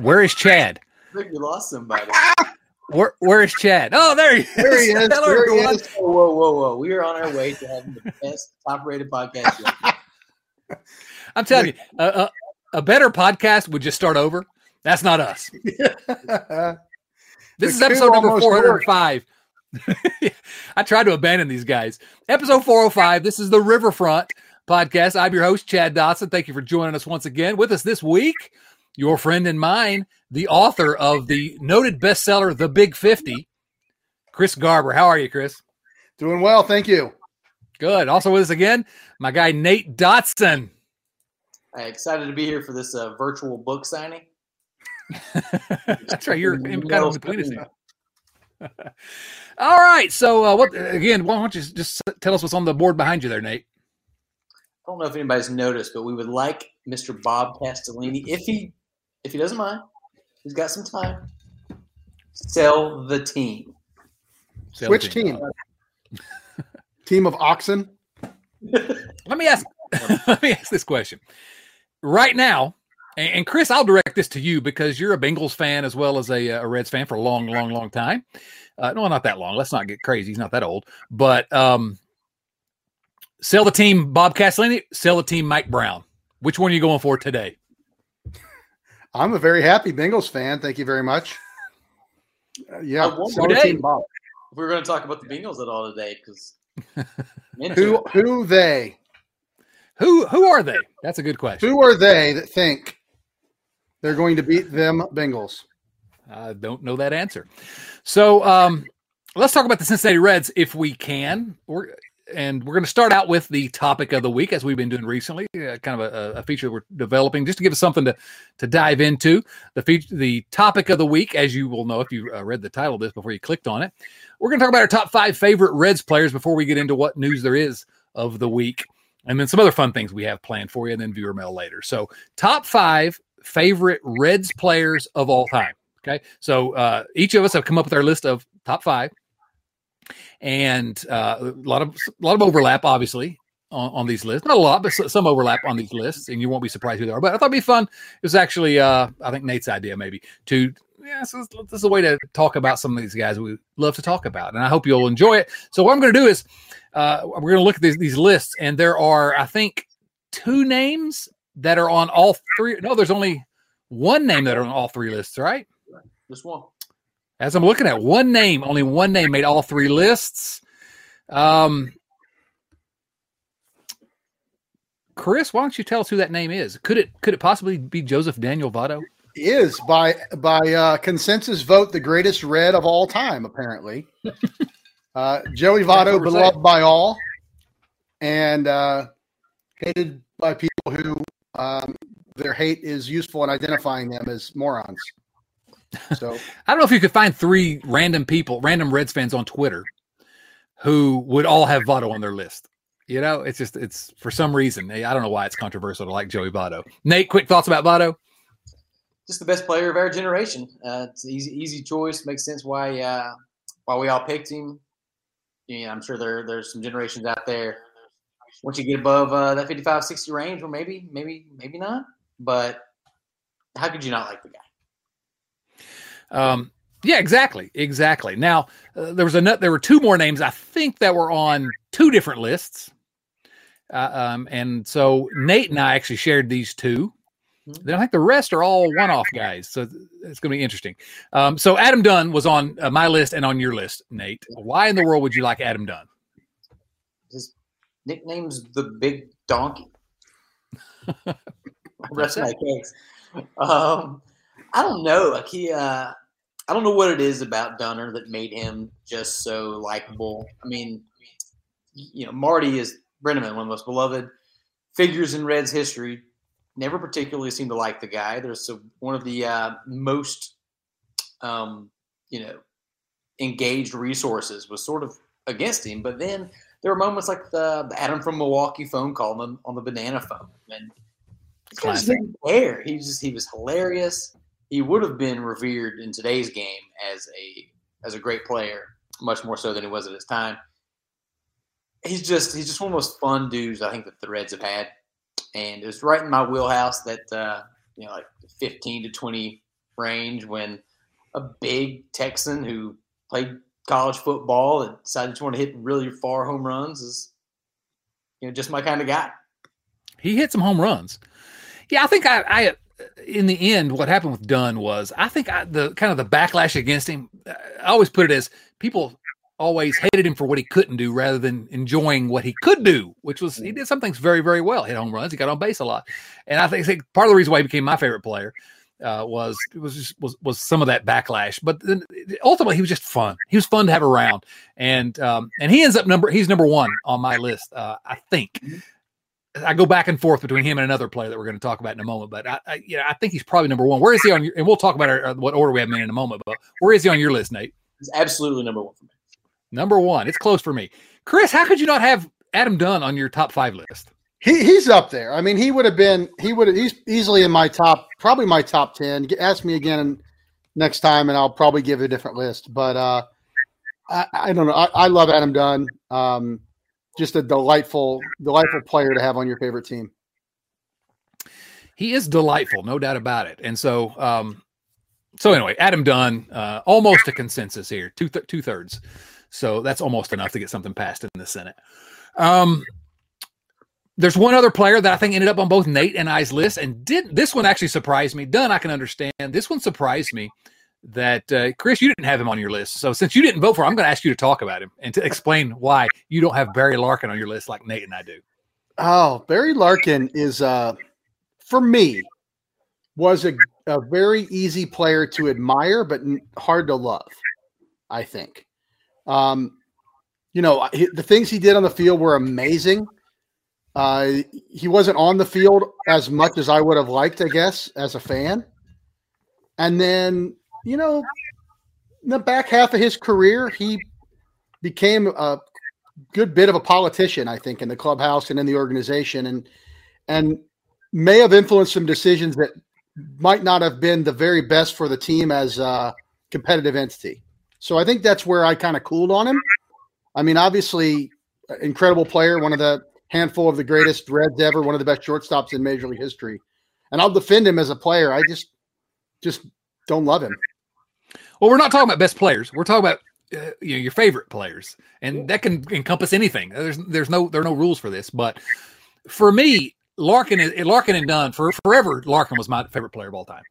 Where is Chad? I think we lost somebody. Where, where is Chad? Oh, there he is. There he is. Hello, There he everyone. is. Whoa, whoa, whoa, whoa! We are on our way to having the best top-rated podcast. yet. I'm telling you, a, a, a better podcast would just start over. That's not us. This is The coup episode number 405. I tried to abandon these guys. Episode 405. This is the Riverfront podcast. I'm your host, Chad Dotson. Thank you for joining us once again. With us this week, your friend and mine, the author of the noted bestseller, The Big 50, Chris Garber. How are you, Chris? Doing well, thank you. Good. Also with us again, my guy, Nate Dotson. Hey, excited to be here for this uh, virtual book signing. That's right. You're in, kind of between us. here. All right. So, uh, what again? Why don't you just tell us what's on the board behind you there, Nate? I don't know if anybody's noticed, but we would like Mr. Bob Castellini, if he if he doesn't mind, he's got some time. Sell the team. Sell Which it. team? team of oxen. Let me ask. let me ask this question. Right now, and, and Chris, I'll direct this to you because you're a Bengals fan as well as a, a Reds fan for a long, long, long time. Uh, no, not that long. Let's not get crazy. He's not that old. But um, sell the team, Bob Castellini. Sell the team, Mike Brown. Which one are you going for today? I'm a very happy Bengals fan. Thank you very much. Uh, yeah, I wonder- Today? team Bob. We're going to talk about the Bengals at all today because Who who they? Who who are they? That's a good question. Who are they that think they're going to beat them Bengals? I don't know that answer. So um, let's talk about the Cincinnati Reds if we can. We're, and we're going to start out with the topic of the week, as we've been doing recently, uh, kind of a, a feature we're developing just to give us something to to dive into. The feature, the topic of the week, as you will know if you uh, read the title of this before you clicked on it, we're going to talk about our top five favorite Reds players before we get into what news there is of the week, and then some other fun things we have planned for you, and then viewer mail later. So, top five favorite Reds players of all time. Okay, so uh, each of us have come up with our list of top five, and uh, a lot of a lot of overlap, obviously, on, on these lists. Not a lot, but some overlap on these lists, and you won't be surprised who they are. But I thought it'd be fun. It was actually, uh, I think Nate's idea, maybe to yeah, so this, this is a way to talk about some of these guys we love to talk about, and I hope you'll enjoy it. So what I'm going to do is uh, we're going to look at these, these lists, and there are, I think, two names that are on all three. No, there's only one name that are on all three lists, right? This one. As I'm looking at one name, only one name made all three lists. Um, Chris, why don't you tell us who that name is? Could it could it possibly be Joseph Daniel Votto? Is by by uh, consensus vote the greatest red of all time. Apparently, uh, Joey Votto beloved saying. by all, and uh, hated by people who um, their hate is useful in identifying them as morons. So I don't know if you could find three random people, random Reds fans on Twitter, who would all have Votto on their list. You know, it's just it's for some reason. I don't know why it's controversial to like Joey Votto. Nate, quick thoughts about Votto? Just the best player of our generation. Uh, it's an easy, easy choice. Makes sense why uh, why we all picked him. Yeah, I'm sure there there's some generations out there. Once you get above uh, that 55, 60 range, or maybe, maybe, maybe not. But how could you not like the guy? Um, yeah, exactly, exactly. Now uh, there was a. There were two more names I think that were on two different lists, uh, um, and so Nate and I actually shared these two. Then I think the rest are all one-off guys, so it's going to be interesting. Um, so Adam Dunn was on uh, my list and on your list, Nate. Why in the world would you like Adam Dunn? His nickname's the Big Donkey. Rest my case. Um, I don't know. Like he, uh, I don't know what it is about Dunner that made him just so likable. I mean, you know, Marty is Brennaman, one of the most beloved figures in Reds history. Never particularly seemed to like the guy. There's a, one of the uh, most, um, you know, engaged resources was sort of against him. But then there were moments like the, the Adam from Milwaukee phone call on the, on the banana phone, and he just didn't care. He just he was hilarious. He would have been revered in today's game as a as a great player, much more so than he was at his time. He's just he's just one of the most fun dudes I think that the Reds have had, and it was right in my wheelhouse that uh, you know, like 15 to 20 range when a big Texan who played college football and decided to want to hit really far home runs is, you know, just my kind of guy. He hit some home runs. Yeah, I think I, I in the end, what happened with Dunn was I think I, the kind of the backlash against him. I always put it as people always hated him for what he couldn't do rather than enjoying what he could do, which was he did some things very, very well. Hit home runs, he got on base a lot, and I think, I think part of the reason why he became my favorite player uh, was was just, was was some of that backlash. But then ultimately, he was just fun. He was fun to have around, and um, and he ends up number he's number one on my list. Uh, I think. I go back and forth between him and another player that we're going to talk about in a moment, but I, I yeah, I think he's probably number one. Where is he on your? And we'll talk about our, uh, what order we have him in in a moment. But where is he on your list, Nate? He's absolutely number one for me. Number one. It's close for me. Chris, how could you not have Adam Dunn on your top five list? He, he's up there. I mean, he would have been. He would. Have he's easily in my top, probably my top ten. Ask me again next time, and I'll probably give a different list. But uh, I, I don't know. I, I love Adam Dunn. Um, just a delightful, delightful player to have on your favorite team. He is delightful, no doubt about it. And so, um, so anyway, Adam Dunn, uh, almost a consensus here, two th- two thirds. So that's almost enough to get something passed in the Senate. Um, there's one other player that I think ended up on both Nate and I's list, and did this one actually surprised me. Dunn, I can understand. This one surprised me that uh, Chris, you didn't have him on your list. So since you didn't vote for him, I'm going to ask you to talk about him and to explain why you don't have Barry Larkin on your list like Nate and I do. Oh, Barry Larkin is uh, for me was a, a very easy player to admire, but hard to love. I think. Um, you know, the things he did on the field were amazing. Uh, he wasn't on the field as much as I would have liked, I guess, as a fan. And then, you know, in the back half of his career, he became a good bit of a politician, I think, in the clubhouse and in the organization, and and may have influenced some decisions that might not have been the very best for the team as a competitive entity. So I think that's where I kind of cooled on him. I mean, obviously, incredible player, one of the handful of the greatest Reds ever, one of the best shortstops in Major League history. And I'll defend him as a player. I just, just don't love him. Well, we're not talking about best players. We're talking about uh, you know your favorite players, and that can encompass anything. There's there's no there are no rules for this, but for me, Larkin is Larkin and Dunn for forever. Larkin was my favorite player of all time,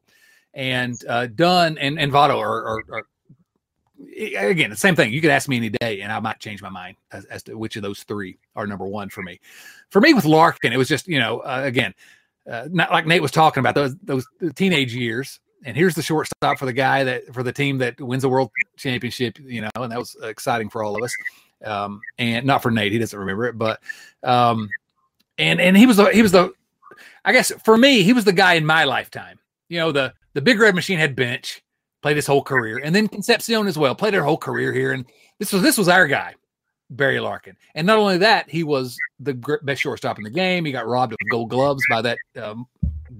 and uh, Dunn and and Votto are, are, are again, the same thing. You could ask me any day, and I might change my mind as, as, to which of those three are number one for me. For me, with Larkin, it was just you know, uh, again, uh, not like Nate was talking about those those teenage years. And here's the shortstop for the guy that for the team that wins the world championship, you know, and that was exciting for all of us. Um, and not for Nate, he doesn't remember it, but um, and and he was the he was the, I guess for me, he was the guy in my lifetime. You know, the the big red machine had bench played his whole career, and then Concepcion as well played her whole career here. And this was this was our guy, Barry Larkin. And not only that, he was the best shortstop in the game. He got robbed of Gold Gloves by that um,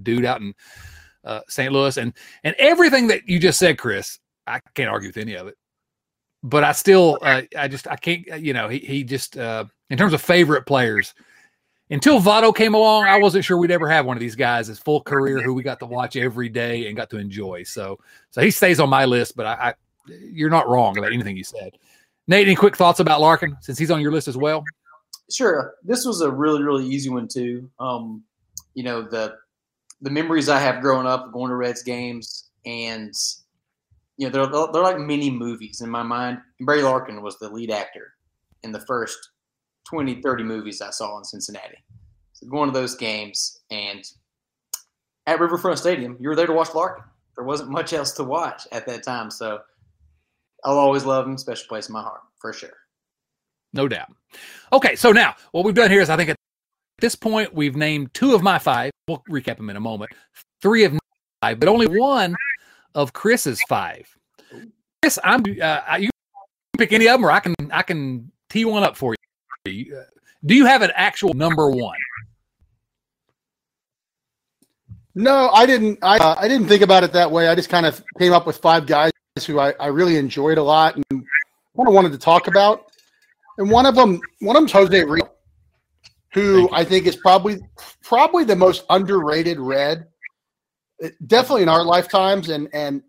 dude out in uh, St. Louis, and and everything that you just said, Chris, I can't argue with any of it. But I still, uh, I just, I can't, you know, he he just, uh, in terms of favorite players, until Votto came along, I wasn't sure we'd ever have one of these guys his full career who we got to watch every day and got to enjoy. So, so he stays on my list. But I, I you're not wrong about anything you said. Nate, any quick thoughts about Larkin since he's on your list as well? Sure. This was a really, really easy one too. Um, you know the the memories I have growing up going to Reds games, and you know they're they're like mini movies in my mind. Barry Larkin was the lead actor in the first 20, 30 movies I saw in Cincinnati. So going to those games and at Riverfront Stadium, you were there to watch Larkin. There wasn't much else to watch at that time. So I'll always love him, special place in my heart, for sure. No doubt. Okay, so now what we've done here is I think at this point we've named two of my five. We'll recap them in a moment. Three of five, but only one of Chris's five. Chris, I'm uh, you pick any of them, or I can I can tee one up for you. Do you have an actual number one? No, I didn't. I uh, I didn't think about it that way. I just kind of came up with five guys who I, I really enjoyed a lot and kind of wanted to talk about. And one of them, one of them's Jose Rijo, who I think is probably probably the most underrated Red eh, definitely in our lifetimes, and and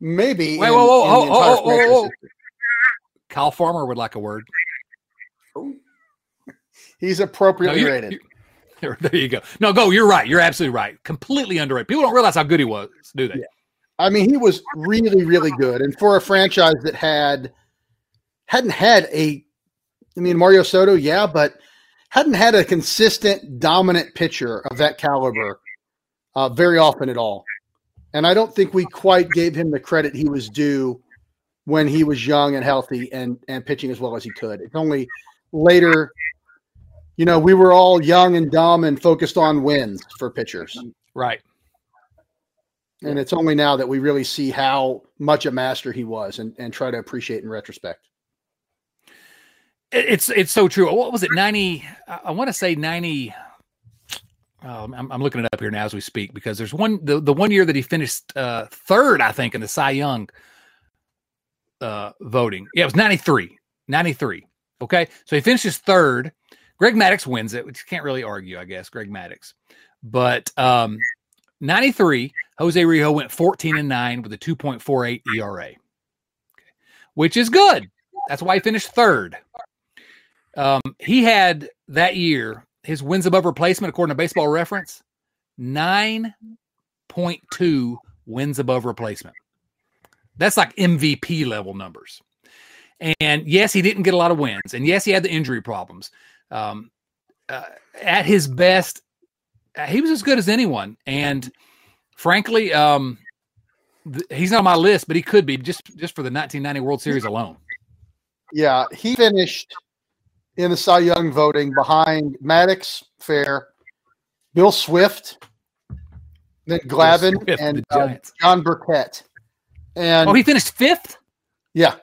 maybe. Wait, in, whoa, whoa, in the whoa, entire whoa, whoa, whoa. Kyle Farmer would like a word. He's No, appropriately you- rated. you- there you go. No, go. You're right. You're absolutely right. Completely underrated. People don't realize how good he was, do they? Yeah. I mean, he was really, really good, and for a franchise that had hadn't had a, I mean, Mario Soto, yeah, but hadn't had a consistent, dominant pitcher of that caliber uh, very often at all. And I don't think we quite gave him the credit he was due when he was young and healthy and and pitching as well as he could. It's only later, you know, we were all young and dumb and focused on wins for pitchers. Right. And it's only now that we really see how much a master he was and, and try to appreciate in retrospect. It- It's it's so true. What was it? Ninety. I, want to say ninety. Um, I'm, I'm looking it up here now as we speak because there's one the, the one year that he finished uh, third, I think, in the Cy Young uh, voting. Yeah, it was 93. 93. Okay, so he finishes third. Greg Maddux wins it, which you can't really argue, I guess. Greg Maddux, but um, 93. Jose Rijo went 14 and nine with a 2.48 ERA, okay, which is good. That's why he finished third. Um, he had that year his wins above replacement, according to Baseball Reference, nine point two wins above replacement. That's like MVP level numbers. And yes, he didn't get a lot of wins, and yes, he had the injury problems. Um, uh, at his best, uh, he was as good as anyone. And frankly, um, th- he's not on my list, but he could be just just for the 1990 World Series alone. Yeah, he finished in the Cy Young voting behind Maddux, Fair, Bill Swift, then Glavine, Swift, and the uh, John Burkett. And Oh, he finished fifth. yeah,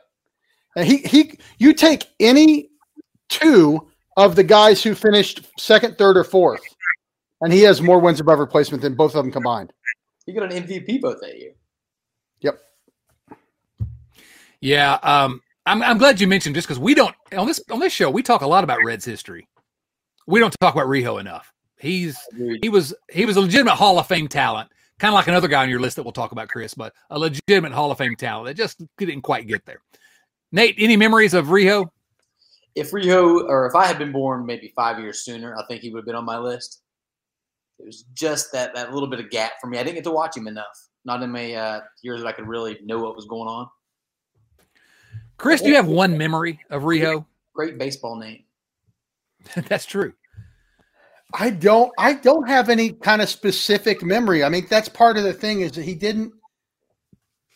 and he he you take any two of the guys who finished second, third, or fourth, and he has more wins above replacement than both of them combined. He got an MVP vote that year. Yep. Yeah, um, I'm, I'm glad you mentioned just because we don't on this on this show we talk a lot about Reds history. We don't talk about Rijo enough. He's he was he was a legitimate Hall of Fame talent, kind of like another guy on your list that we'll talk about, Chris, but a legitimate Hall of Fame talent that just didn't quite get there. Nate, any memories of Rijo? If Rijo, or if I had been born maybe five years sooner, I think he would have been on my list. It was just that that little bit of gap for me. I didn't get to watch him enough. Not in my uh, years that I could really know what was going on. Chris, do you have one memory of Rijo? Great baseball name. That's true. I don't I don't have any kind of specific memory. I mean, that's part of the thing is that he didn't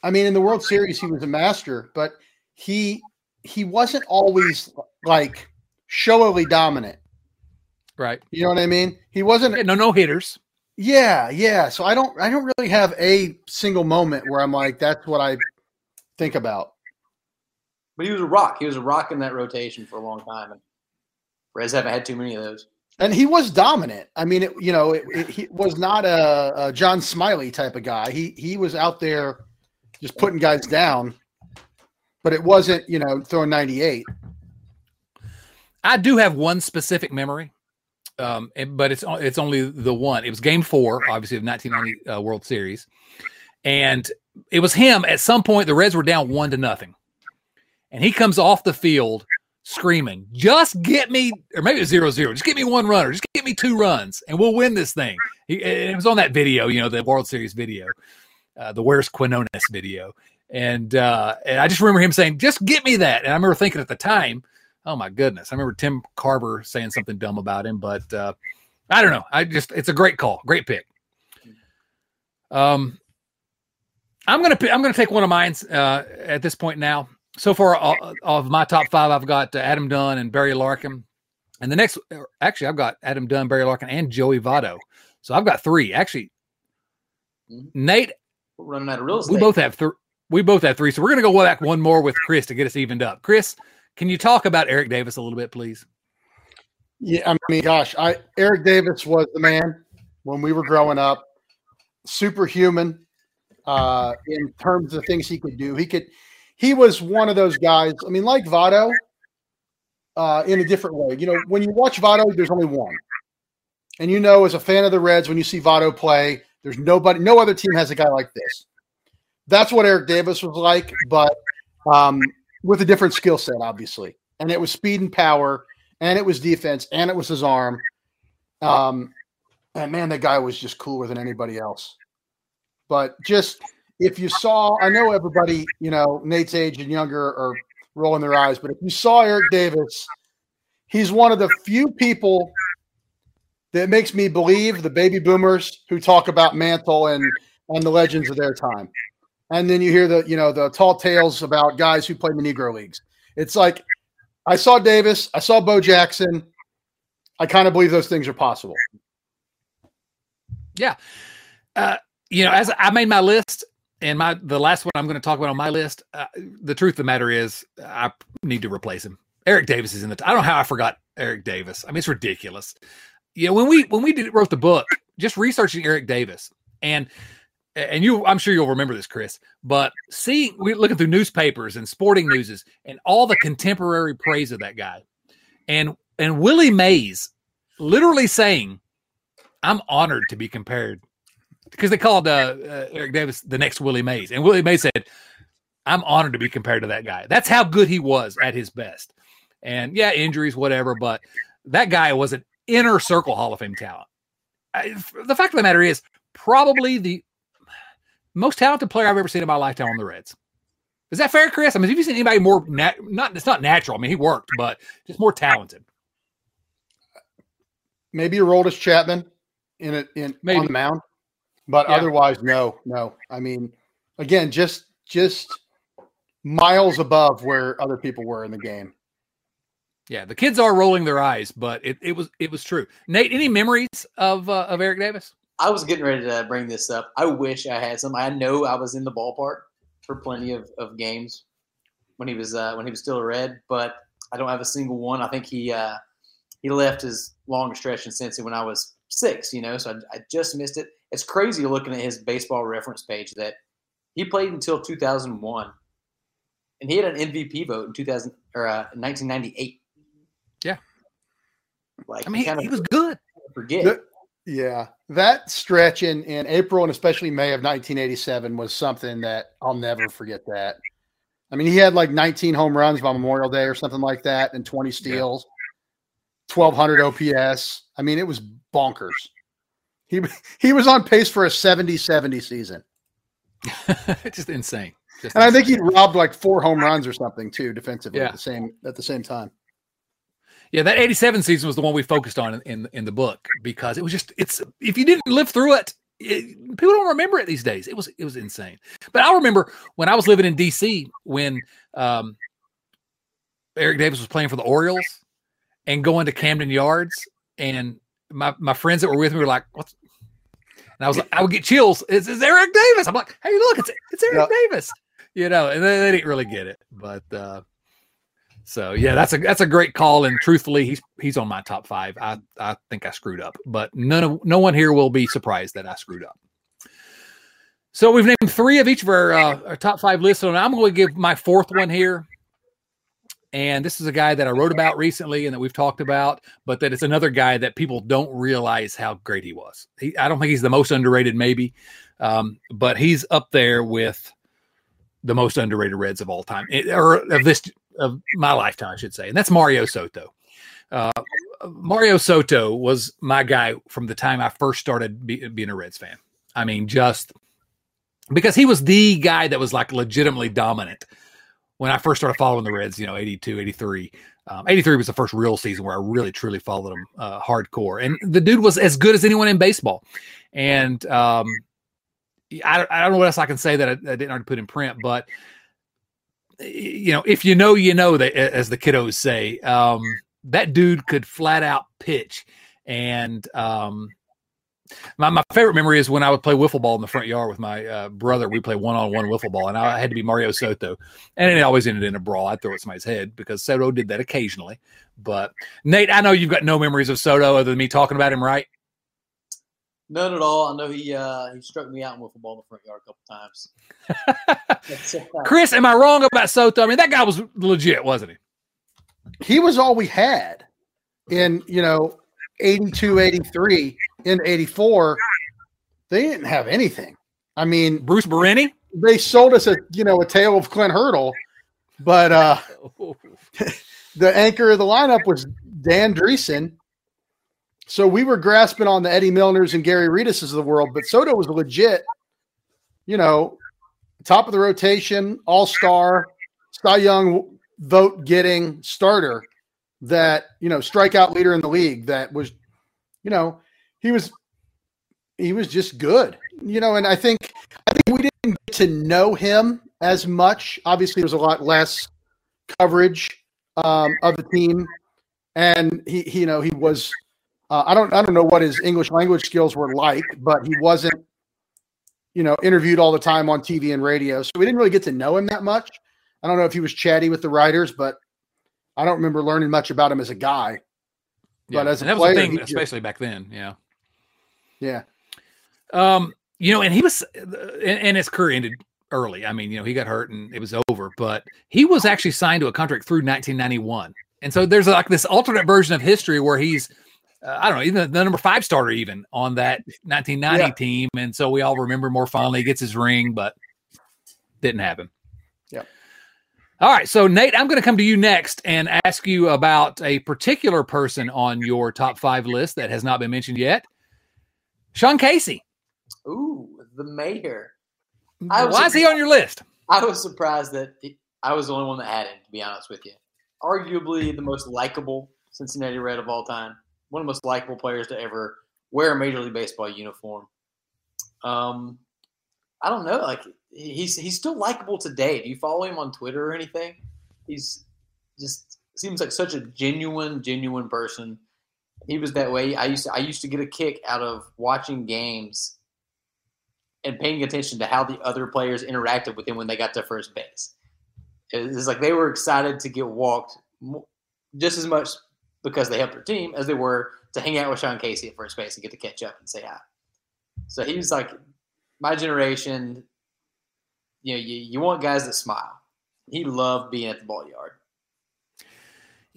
I mean, in the World Series he was a master, but he he wasn't always like showily dominant. Right. You know what I mean? He wasn't Yeah, no, no hitters. Yeah, yeah. So I don't I don't really have a single moment where I'm like that's what I think about. But he was a rock. He was a rock in that rotation for a long time. And Reds haven't had too many of those. And he was dominant. I mean, it, you know, it, it, he was not a, a John Smiley type of guy. He he was out there just putting guys down, but it wasn't, you know, throwing 98. I do have one specific memory, um, and- but it's it's only the one. It was Game Four, obviously of 1990 uh, World Series, and it was him. At some point, the Reds were down one to nothing, and he comes off the field screaming, "Just get me, or maybe zero zero. Just get me one runner. Just get me two runs, and we'll win this thing." He, it was on that video, you know, the World Series video, uh, the "Where's Quinones" video, and uh, and I just remember him saying, "Just get me that," and I remember thinking at the time. Oh my goodness! I remember Tim McCarver saying something dumb about him, but uh, I don't know. I just it's a great call, great pick. Um, I'm gonna I'm gonna take one of mine uh, at this point now. So far, uh, of my top five, I've got uh, Adam Dunn and Barry Larkin, and the next actually I've got Adam Dunn, Barry Larkin, and Joey Votto. So I've got three. Actually, Mhm. Nate, We're running out of real estate. we both have three. We both have three. So we're gonna go back one more with Chris to get us evened up. Chris, can you talk about Eric Davis a little bit, please? Yeah, I mean, gosh, I Eric Davis was the man when we were growing up. Superhuman uh, in terms of things he could do. He could. He was one of those guys. I mean, like Votto, uh, in a different way. You know, when you watch Votto, there's only one, and you know, as a fan of the Reds, when you see Votto play, There's nobody, no other team has a guy like this. That's what Eric Davis was like, but um, with a different skill set, obviously. And it was speed and power, and it was defense, and it was his arm. Um, and man, that guy was just cooler than anybody else. But just if you saw, I know everybody, you know, Nate's age and younger are rolling their eyes, but if you saw Eric Davis, he's one of the few people that makes me believe the baby boomers who talk about Mantle and and the legends of their time. And then you hear the, you know, the tall tales about guys who played in the Negro leagues. It's like I saw Davis, I saw Bo Jackson. I kind of believe those things are possible. Yeah. Uh, you know, as I made my list, and my the last one I'm going to talk about on my list, uh, the truth of the matter is, I need to replace him. Eric Davis is in the. T- I don't know how I forgot Eric Davis. I mean, it's ridiculous. You know, when we when we did, wrote the book, just researching Eric Davis, and and you, I'm sure you'll remember this, Chris. But seeing, we're looking through newspapers and sporting newses, and all the contemporary praise of that guy, and and Willie Mays literally saying, "I'm honored to be compared because they called uh, uh, Eric Davis the next Willie Mays, and Willie Mays said, "I'm honored to be compared to that guy." That's how good he was at his best. And yeah, injuries, whatever, but that guy was an inner circle Hall of Fame talent. I, the fact of the matter is, probably the most talented player I've ever seen in my lifetime on the Reds. Is that fair, Chris? I mean, have you seen anybody more nat- not? It's not natural. I mean, he worked, but just more talented. Maybe Aroldis Chapman in it in Maybe. on the mound. But yeah. otherwise, no, no. I mean, again, just just miles above where other people were in the game. Yeah, the kids are rolling their eyes, but it, it was it was true. Nate, any memories of uh, of Eric Davis? I was getting ready to bring this up. I wish I had some. I know I was in the ballpark for plenty of, of games when he was uh, when he was still a Red, but I don't have a single one. I think he uh, he left his long stretch in Cincy when I was six, you know, so I, I just missed it it's crazy looking at his baseball reference page that he played until 2001 and he had an MVP vote in 2000 or uh, 1998. Yeah. Like I mean, he, he was good. Forget. The, yeah. That stretch in, in April and especially May of 1987 was something that I'll never forget that. I mean, he had like 19 home runs by Memorial Day or something like that and 20 steals, yeah. 1200 OPS. I mean, it was bonkers. He he was on pace for a 70-70 season. Just insane. Just and insane. I think he robbed like four home runs or something too defensively yeah. at the same at the same time. Yeah, that 87 season was the one we focused on in, in, in the book because it was just it's if you didn't live through it, it, people don't remember it these days. It was it was insane. But I remember when I was living in DC when um, Eric Davis was playing for the Orioles and going to Camden Yards and my, my friends that were with me were like, "What's and I was like, I would get chills. It's, it's Eric Davis. I'm like, hey, look, it's it's Eric Davis. You know, and they, they, didn't really get it. But uh so yeah, that's a that's a great call. And truthfully, he's he's on my top five. I I think I screwed up, but none of no one here will be surprised that I screwed up. So we've named three of each of our, uh, our top five lists, and I'm going to give my fourth one here. And this is a guy that I wrote about recently and that we've talked about, but that it's another guy that people don't realize how great he was. He, I don't think he's the most underrated, maybe, um, but he's up there with the most underrated Reds of all time, it, or of this of my lifetime, I should say, and that's Mario Soto. Uh, Mario Soto was my guy from the time I first started be, being a Reds fan. I mean, just because he was the guy that was like legitimately dominant when I first started following the Reds, you know, 82, 83. Um, 83 was the first real season where I really, truly followed him uh, hardcore. And the dude was as good as anyone in baseball. And um, I, I don't know what else I can say that I, I didn't already put in print, but, you know, if you know, you know, that, as the kiddos say, um, that dude could flat out pitch. And um, my, my favorite memory is when I would play wiffle ball in the front yard with my uh, brother. We play one on one wiffle ball, and I had to be Mario Soto, and it always ended in a brawl. I'd throw at somebody's head because Soto did that occasionally. But Nate, I know you've got no memories of Soto other than me talking about him, right? None at all. I know he uh, he struck me out in wiffle ball in the front yard a couple times. Chris, am I wrong about Soto? I mean, that guy was legit, wasn't he? He was all we had in you know 82, 83 in 84, they didn't have anything. I mean, Bruce Berenyi. they sold us a you know a tale of Clint Hurdle, but uh, the anchor of the lineup was Dan Driessen. So we were grasping on the Eddie Milners and Gary Redus of the world, but Soto was legit, you know, top of the rotation, all star, Cy Young vote getting starter that, you know, strikeout leader in the league that was, you know, he was he was just good. You know, and I think I think we didn't get to know him as much. Obviously, there was a lot less coverage um, of the team, and he, he you know, he was. Uh, I don't I don't know what his English language skills were like, but he wasn't, you know, interviewed all the time on TV and radio, so we didn't really get to know him that much. I don't know if he was chatty with the writers, but I don't remember learning much about him as a guy. Yeah, But as a and that player, was the thing, he just- especially back then. Yeah. Yeah, Um, you know, and he was, and, and his career ended early. I mean, you know, he got hurt and it was over, but he was actually signed to a contract through 1991. And so there's like this alternate version of history where he's, uh, I don't know, even the number five starter, even on that 1990 Yeah. team. And so we all remember more fondly. He gets his ring, but didn't happen. Yep. All right. So, Nate, I'm going to come to you next and ask you about a particular person on your top five list that has not been mentioned yet. Sean Casey. Ooh, the mayor. I was Why is he on your list? I was surprised that he- I was the only one that had him, to be honest with you. Arguably the most likable Cincinnati Red of all time. One of the most likable players to ever wear a Major League Baseball uniform. Um, I don't know. Like he's he's still likable today. Do you follow him on Twitter or anything? He's just seems like such a genuine, genuine person. He was that way. I used to, I used to get a kick out of watching games and paying attention to how the other players interacted with him when they got to first base. It's like they were excited to get walked just as much because they helped their team as they were to hang out with Sean Casey at first base and get to catch up and say hi. So he was like my generation. You know, you, you want guys that smile. He loved being at the ball yard.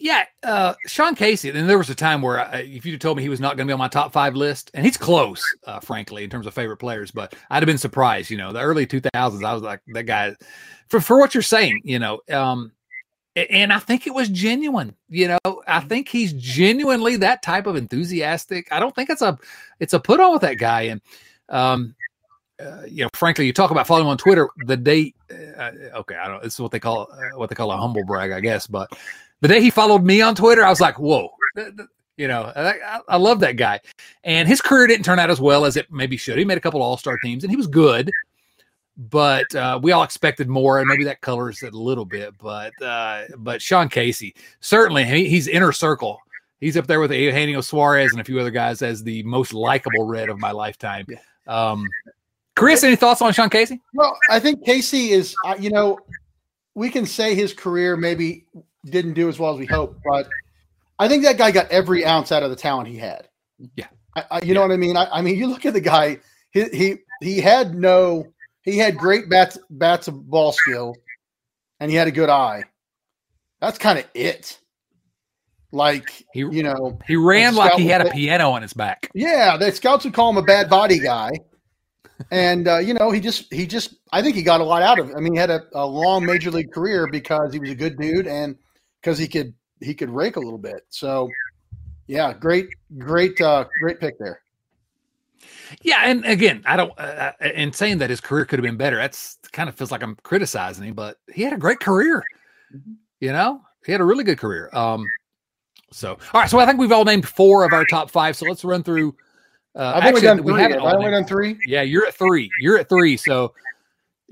Yeah, uh, Sean Casey. And there was a time where, I, if you'd told me he was not going to be on my top five list, and he's close, uh, frankly, in terms of favorite players, but I'd have been surprised. You know, the early 2000s, I was like, that guy, for, for what you're saying, you know, um, and I think it was genuine. You know, I think he's genuinely that type of enthusiastic. I don't think it's a, it's a put on with that guy. And, um, uh, you know, frankly, you talk about following him on Twitter. The day, uh, okay, I don't. This is what they call uh, what they call a humble brag, I guess. But the day he followed me on Twitter, I was like, whoa, th- th- you know, I, I- I love that guy. And his career didn't turn out as well as it maybe should. He made a couple All Star teams, and he was good. But uh, we all expected more, and maybe that colors it a little bit. But uh, but Sean Casey certainly he, he's inner circle. He's up there with Eugenio Suarez and a few other guys as the most likable red of my lifetime. Um, Chris, any thoughts on Sean Casey? Well, I think Casey is, uh, you know, we can say his career maybe didn't do as well as we hoped, but I think that guy got every ounce out of the talent he had. Yeah. I, I, you know what I mean? I, I mean, you look at the guy, he, he, he had no, he had great bats, bats of ball skill and he had a good eye. That's kind of it. Like, He you know, he ran like he had a piano on his back. yeah, the scouts would call him a bad body guy. And uh, you know, he just he just I think he got a lot out of it. I mean, he had a, a long major league career because he was a good dude and because he could he could rake a little bit. So yeah, great great uh great pick there. Yeah, and again, I don't. Uh, uh, in saying that his career could have been better, that's kind of feels like I'm criticizing him, but he had a great career. Mm-hmm. You know, he had a really good career. Um, so all right, so I think we've all named four of our top five. So let's run through. Uh, I've only done we three. haven't I only done three? Yeah, you're at three. You're at three. So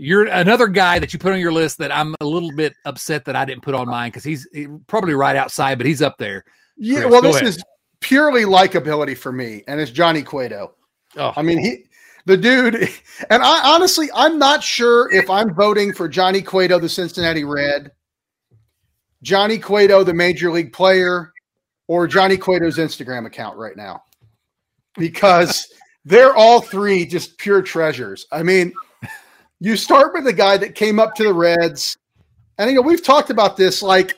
you're another guy that you put on your list that I'm a little bit upset that I didn't put on mine because he's probably right outside, but he's up there. Yeah, Chris, well, this ahead. is purely likability for me, and it's Johnny Cueto. Oh, I mean, he, the dude, and I honestly, I'm not sure if I'm voting for Johnny Cueto, the Cincinnati Red, Johnny Cueto, the major league player, or Johnny Cueto's Instagram account right now, because they're all three just pure treasures. I mean, you start with the guy that came up to the Reds, and you know we've talked about this. Like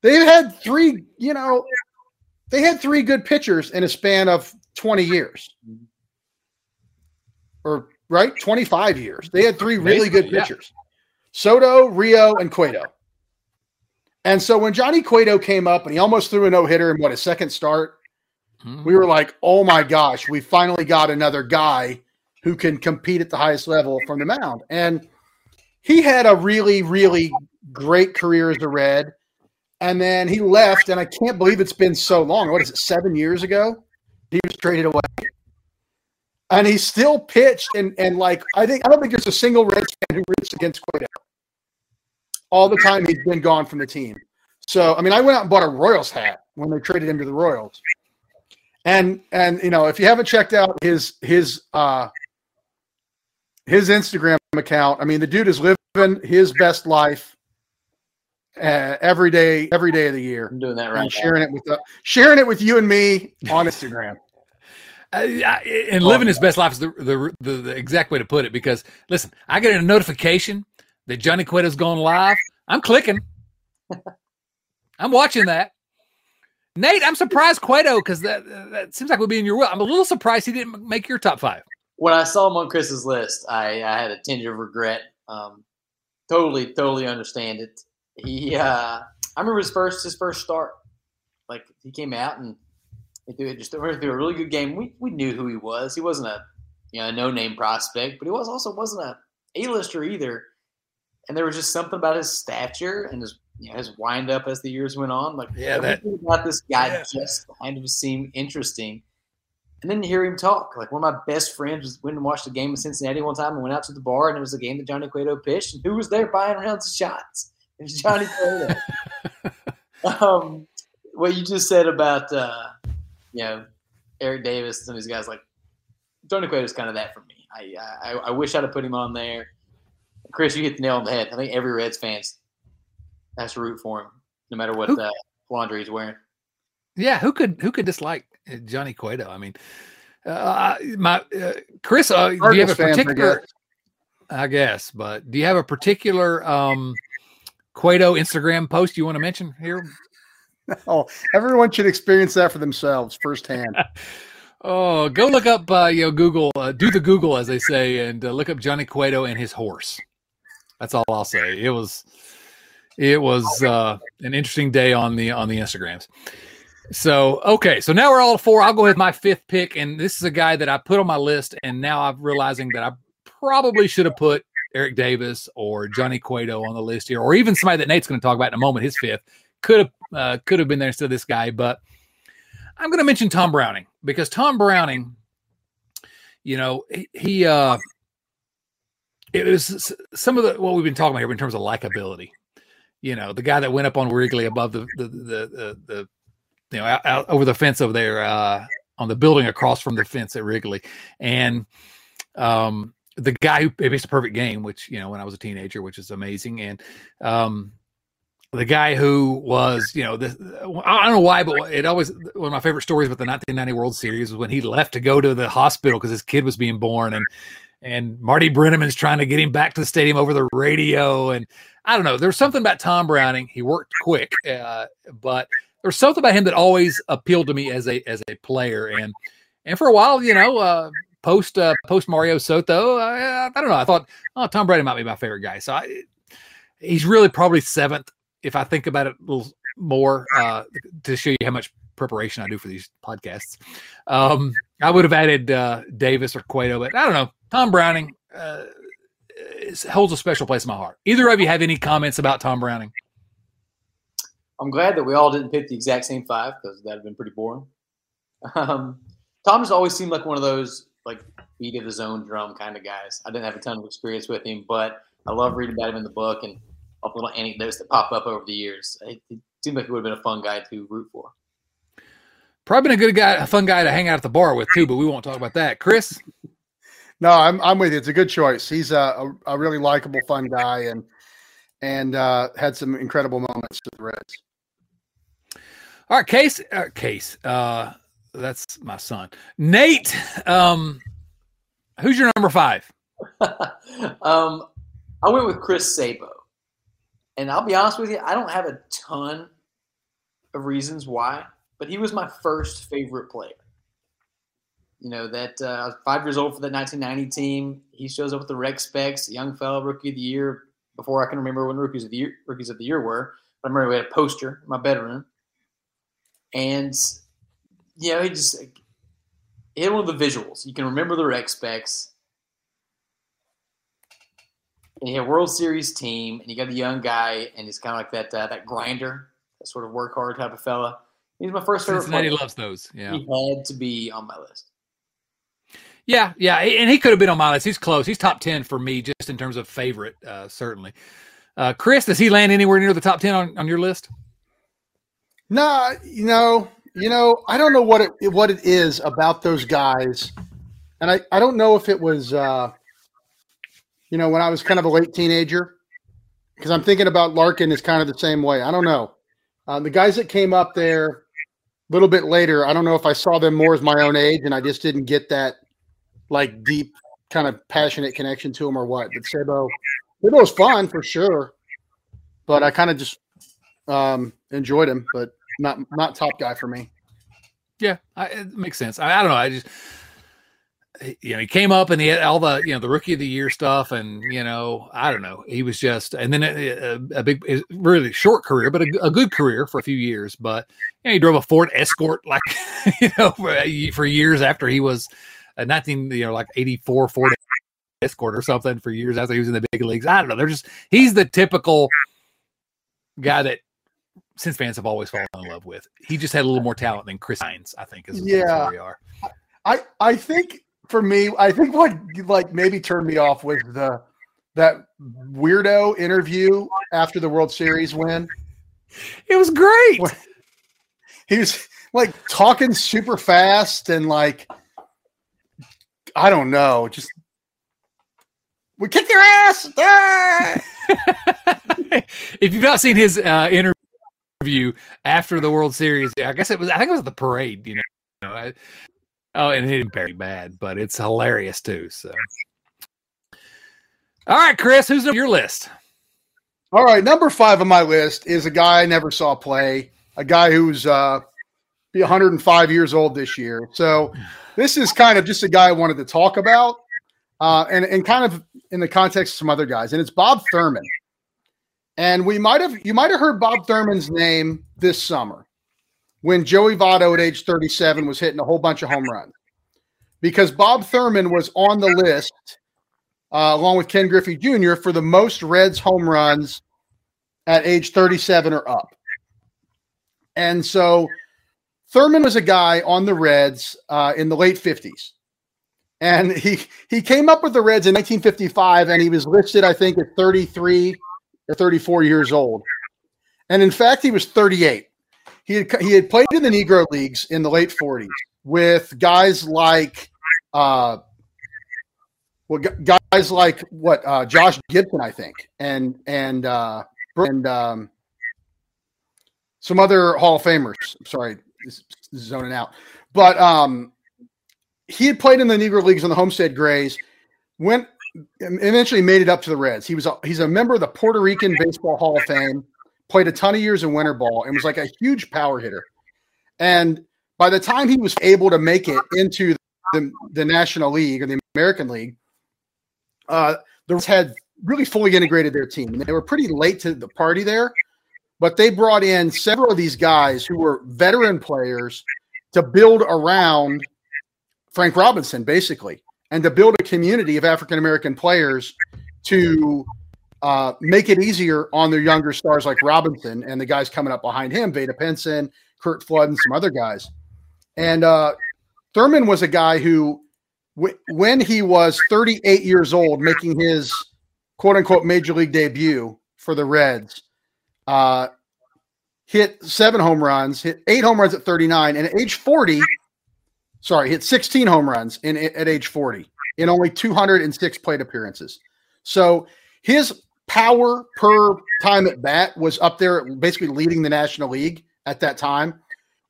they've had three, you know, they had three good pitchers in a span of 20 years. or right 25 years. They had three really Basically, good yeah. pitchers: Soto, Rijo, and Cueto. And so when Johnny Cueto came up and he almost threw a no hitter in what his second start, we were like, "Oh my gosh, we finally got another guy who can compete at the highest level from the mound." And he had a really, really great career as a Red. And then he left, and I can't believe it's been so long. What is it, seven years ago? He was traded away. And he still pitched and and like I think I don't think there's a single Reds fan who roots against Cueto. All the time he's been gone from the team. So I mean I went out and bought a Royals hat when they traded him to the Royals. And and you know, if you haven't checked out his his uh his Instagram account, I mean the dude is living his best life uh, every day, every day of the year, I'm doing that and right now. sharing it with the, sharing it with you and me on Instagram. Uh, and living his best life is the, the, the, the exact way to put it because listen, I get a notification that Johnny Cueto's going live. I'm clicking. I'm watching that. Nate, I'm surprised Cueto because that that seems like would be in your will. I'm a little surprised he didn't make your top five. When I saw him on Chris's list, I, I had a tinge of regret. Um, totally, totally understand it. He, uh, I remember his first his first start. Like he came out and he threw just threw a really good game. We we knew who he was. He wasn't a you know no name prospect, but he was also wasn't a A lister either. And there was just something about his stature and his you know, his wind up as the years went on. Like Yeah, that- about this guy Yeah. just kind of seemed interesting. And then to hear him talk, like one of my best friends was went and watched a game in Cincinnati one time and went out to the bar and it was a game that Johnny Cueto pitched and who was there buying rounds of shots? It was Johnny Cueto. um, what you just said about uh, you know Eric Davis and some of these guys, like Johnny Cueto's kind of that for me. I, I I wish I'd have put him on there. Chris, you hit the nail on the head. I think every Reds fans has to root for him, no matter what Who- uh, laundry he's wearing. Yeah, who could who could dislike Johnny Cueto? I mean, uh, my uh, Chris, uh, do you have a particular? I guess, but do you have a particular um, Cueto Instagram post you want to mention here? Oh, everyone should experience that for themselves firsthand. Oh, go look up, uh, you know, Google, uh, do the Google as they say, and uh, look up Johnny Cueto and his horse. That's all I'll say. It was, it was uh, an interesting day on the on the Instagrams. So okay, so now we're all four. I'll go with my fifth pick, and this is a guy that I put on my list, and now I'm realizing that I probably should have put Eric Davis or Johnny Cueto on the list here, or even somebody that Nate's going to talk about in a moment. His fifth could have uh, could have been there instead of this guy, but I'm going to mention Tom Browning because Tom Browning, you know, he, he uh, it was some of the what we've been talking about here in terms of likability. You know, the guy that went up on Wrigley above the the the, the, the you know out, out over the fence over there uh, on the building across from the fence at Wrigley, and um, the guy who pitched a perfect game, which you know when I was a teenager, which is amazing, and um, the guy who was, you know, I don't know why, but it always one of my favorite stories about the 1990 World Series was when he left to go to the hospital because his kid was being born, and and Marty Brennaman's trying to get him back to the stadium over the radio, and I don't know. There's something about Tom Browning. He worked quick, uh, but there's something about him that always appealed to me as a as a player, and and for a while, you know, uh, post uh, post Mario Soto, I, I don't know. I thought, oh, Tom Brady might be my favorite guy. So I, he's really probably seventh if I think about it a little more uh, to show you how much preparation I do for these podcasts. Um, I would have added uh, Davis or Cueto, but I don't know. Tom Browning uh, holds a special place in my heart. Either of you have any comments about Tom Browning? I'm glad that we all didn't pick the exact same five because that'd have been pretty boring. Um, Tom has always seemed like one of those like beat of his own drum kind of guys. I didn't have a ton of experience with him, but I love reading about him in the book and all the little anecdotes that pop up over the years. It, it seemed like he would have been a fun guy to root for. Probably been a good guy, a fun guy to hang out at the bar with too, but we won't talk about that. Chris, No, I'm I'm with you. It's a good choice. He's a, a, a really likable, fun guy, and and uh, had some incredible moments with the Reds. All right, Case, uh, Case, uh, that's my son, Nate. Um, who's your number five? um, I went with Chris Sabo, and I'll be honest with you, I don't have a ton of reasons why, but he was my first favorite player. You know that uh, I was five years old for the 1990 team. He shows up with the Rec Specs, young fellow, rookie of the year. Before I can remember when rookies of the year rookies of the year were, but I remember we had a poster in my bedroom, and you know he just hit one of the visuals. You can remember the Rec Specs. And you have a World Series team, and you got the young guy, and he's kind of like that uh, that grinder, that sort of work hard type of fella. He's my first favorite. Cincinnati player. loves those. Yeah. He had to be on my list. Yeah, yeah, and he could have been on my list. He's close. He's top ten for me, just in terms of favorite, uh, certainly. Uh, Chris, does he land anywhere near the top ten on, on your list? No, you know, you know, I don't know what it what it is about those guys, and I I don't know if it was, uh, you know, when I was kind of a late teenager, because I'm thinking about Larkin is kind of the same way. I don't know. Um, the guys that came up there a little bit later, I don't know if I saw them more as my own age, and I just didn't get that like deep kind of passionate connection to them or what. But Sabo, Sabo was fun for sure, but I kind of just um, enjoyed him, but not not top guy for me. Yeah, I, it makes sense. I, I don't know. I just you know he came up and he had all the you know the rookie of the year stuff and you know I don't know he was just and then a, a, big really short career but a, a, good career for a few years but you know, he drove a Ford Escort like you know for, uh, for years after he was a 19 you know like 84 Ford Escort or something for years after he was in the big leagues I don't know they're just he's the typical guy that since fans have always fallen in love with. He just had a little more talent than Chris Hines, I think, is yeah. where we are. I, I think for me, I think what like maybe turned me off was the that weirdo interview after the World Series win. It was great. He was like talking super fast and like I don't know, just we kick your ass. if you've not seen his uh, interview after the World Series, I guess it was. I think it was the parade. You know, I, oh, and it didn't very bad, but it's hilarious too. So, all right, Chris, who's on your list? All right, number five on my list is a guy I never saw play. A guy who's uh, be 105 years old this year. So, this is kind of just a guy I wanted to talk about, uh, and and kind of in the context of some other guys, and it's Bob Thurman. And we might have you might have heard Bob Thurman's name this summer when Joey Votto at age 37 was hitting a whole bunch of home runs. Because Bob Thurman was on the list uh, along with Ken Griffey Jr. for the most Reds home runs at age 37 or up. And so Thurman was a guy on the Reds uh, in the late 50s. And he he came up with the Reds in 1955 and he was listed I think at 33 or 34 years old. And in fact, he was 38. He had, he had played in the Negro Leagues in the late 40s with guys like, uh, well, guys like what uh, Josh Gibson, I think, and and uh, and um, some other Hall of Famers. sorry, this is zoning out, but um, he had played in the Negro Leagues on the Homestead Grays. Went eventually made it up to the Reds. He was a, he's a member of the Puerto Rican Baseball Hall of Fame. Played a ton of years in winter ball and was like a huge power hitter. And by the time he was able to make it into the, the National League or the American League, uh, the Reds had really fully integrated their team. They were pretty late to the party there, but they brought in several of these guys who were veteran players to build around Frank Robinson, basically and to build a community of African American players to uh, make it easier on their younger stars like Robinson and the guys coming up behind him, Vada Pinson, Curt Flood, and some other guys. And uh, Thurman was a guy who, w- when he was 38 years old, making his quote unquote major league debut for the Reds, uh, hit seven home runs, hit eight home runs at 39, and at age 40, sorry, hit 16 home runs in at age 40 in only 206 plate appearances. So his power per time at bat was up there, basically leading the National League at that time.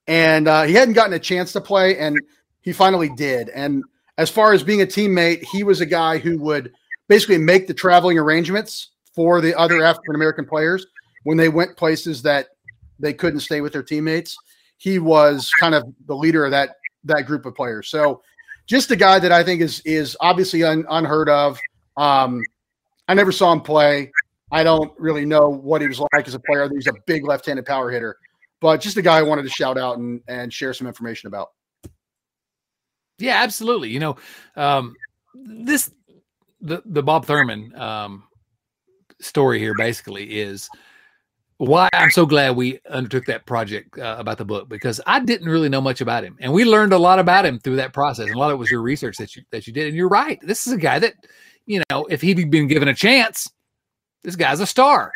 And uh, he hadn't gotten a chance to play, and he finally did. And as far as being a teammate, he was a guy who would basically make the traveling arrangements for the other African American players when they went places that they couldn't stay with their teammates. He was kind of the leader of that that group of players. So just a guy that I think is is obviously un, unheard of. Um, I never saw him play. I don't really know what he was like as a player. He's a big left-handed power hitter, but just a guy I wanted to shout out and and share some information about. Yeah, absolutely. You know, um, this the the Bob Thurman um, story here basically is why I'm so glad we undertook that project uh, about the book because I didn't really know much about him, and we learned a lot about him through that process. And a lot of it was your research that you that you did. And you're right. This is a guy that, you know, if he'd been given a chance, this guy's a star,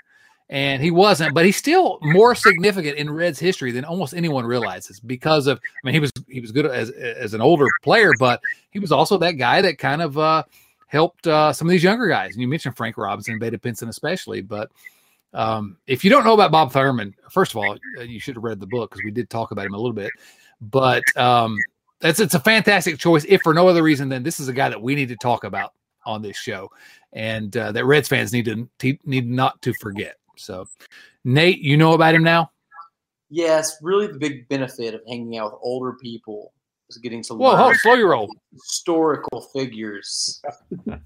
and he wasn't. But he's still more significant in Reds history than almost anyone realizes because of. I mean, he was he was good as as an older player, but he was also that guy that kind of uh, helped uh, some of these younger guys. And you mentioned Frank Robinson, Vada Pinson, especially, but um, if you don't know about Bob Thurman, first of all, uh, you should have read the book because we did talk about him a little bit. But um, it's it's a fantastic choice, if for no other reason than this is a guy that we need to talk about on this show, and uh, that Reds fans need to need not to forget. So, Nate, you know about him now. Yes, really the big benefit of hanging out with older people is getting to Whoa, learn slow your roll. historical figures.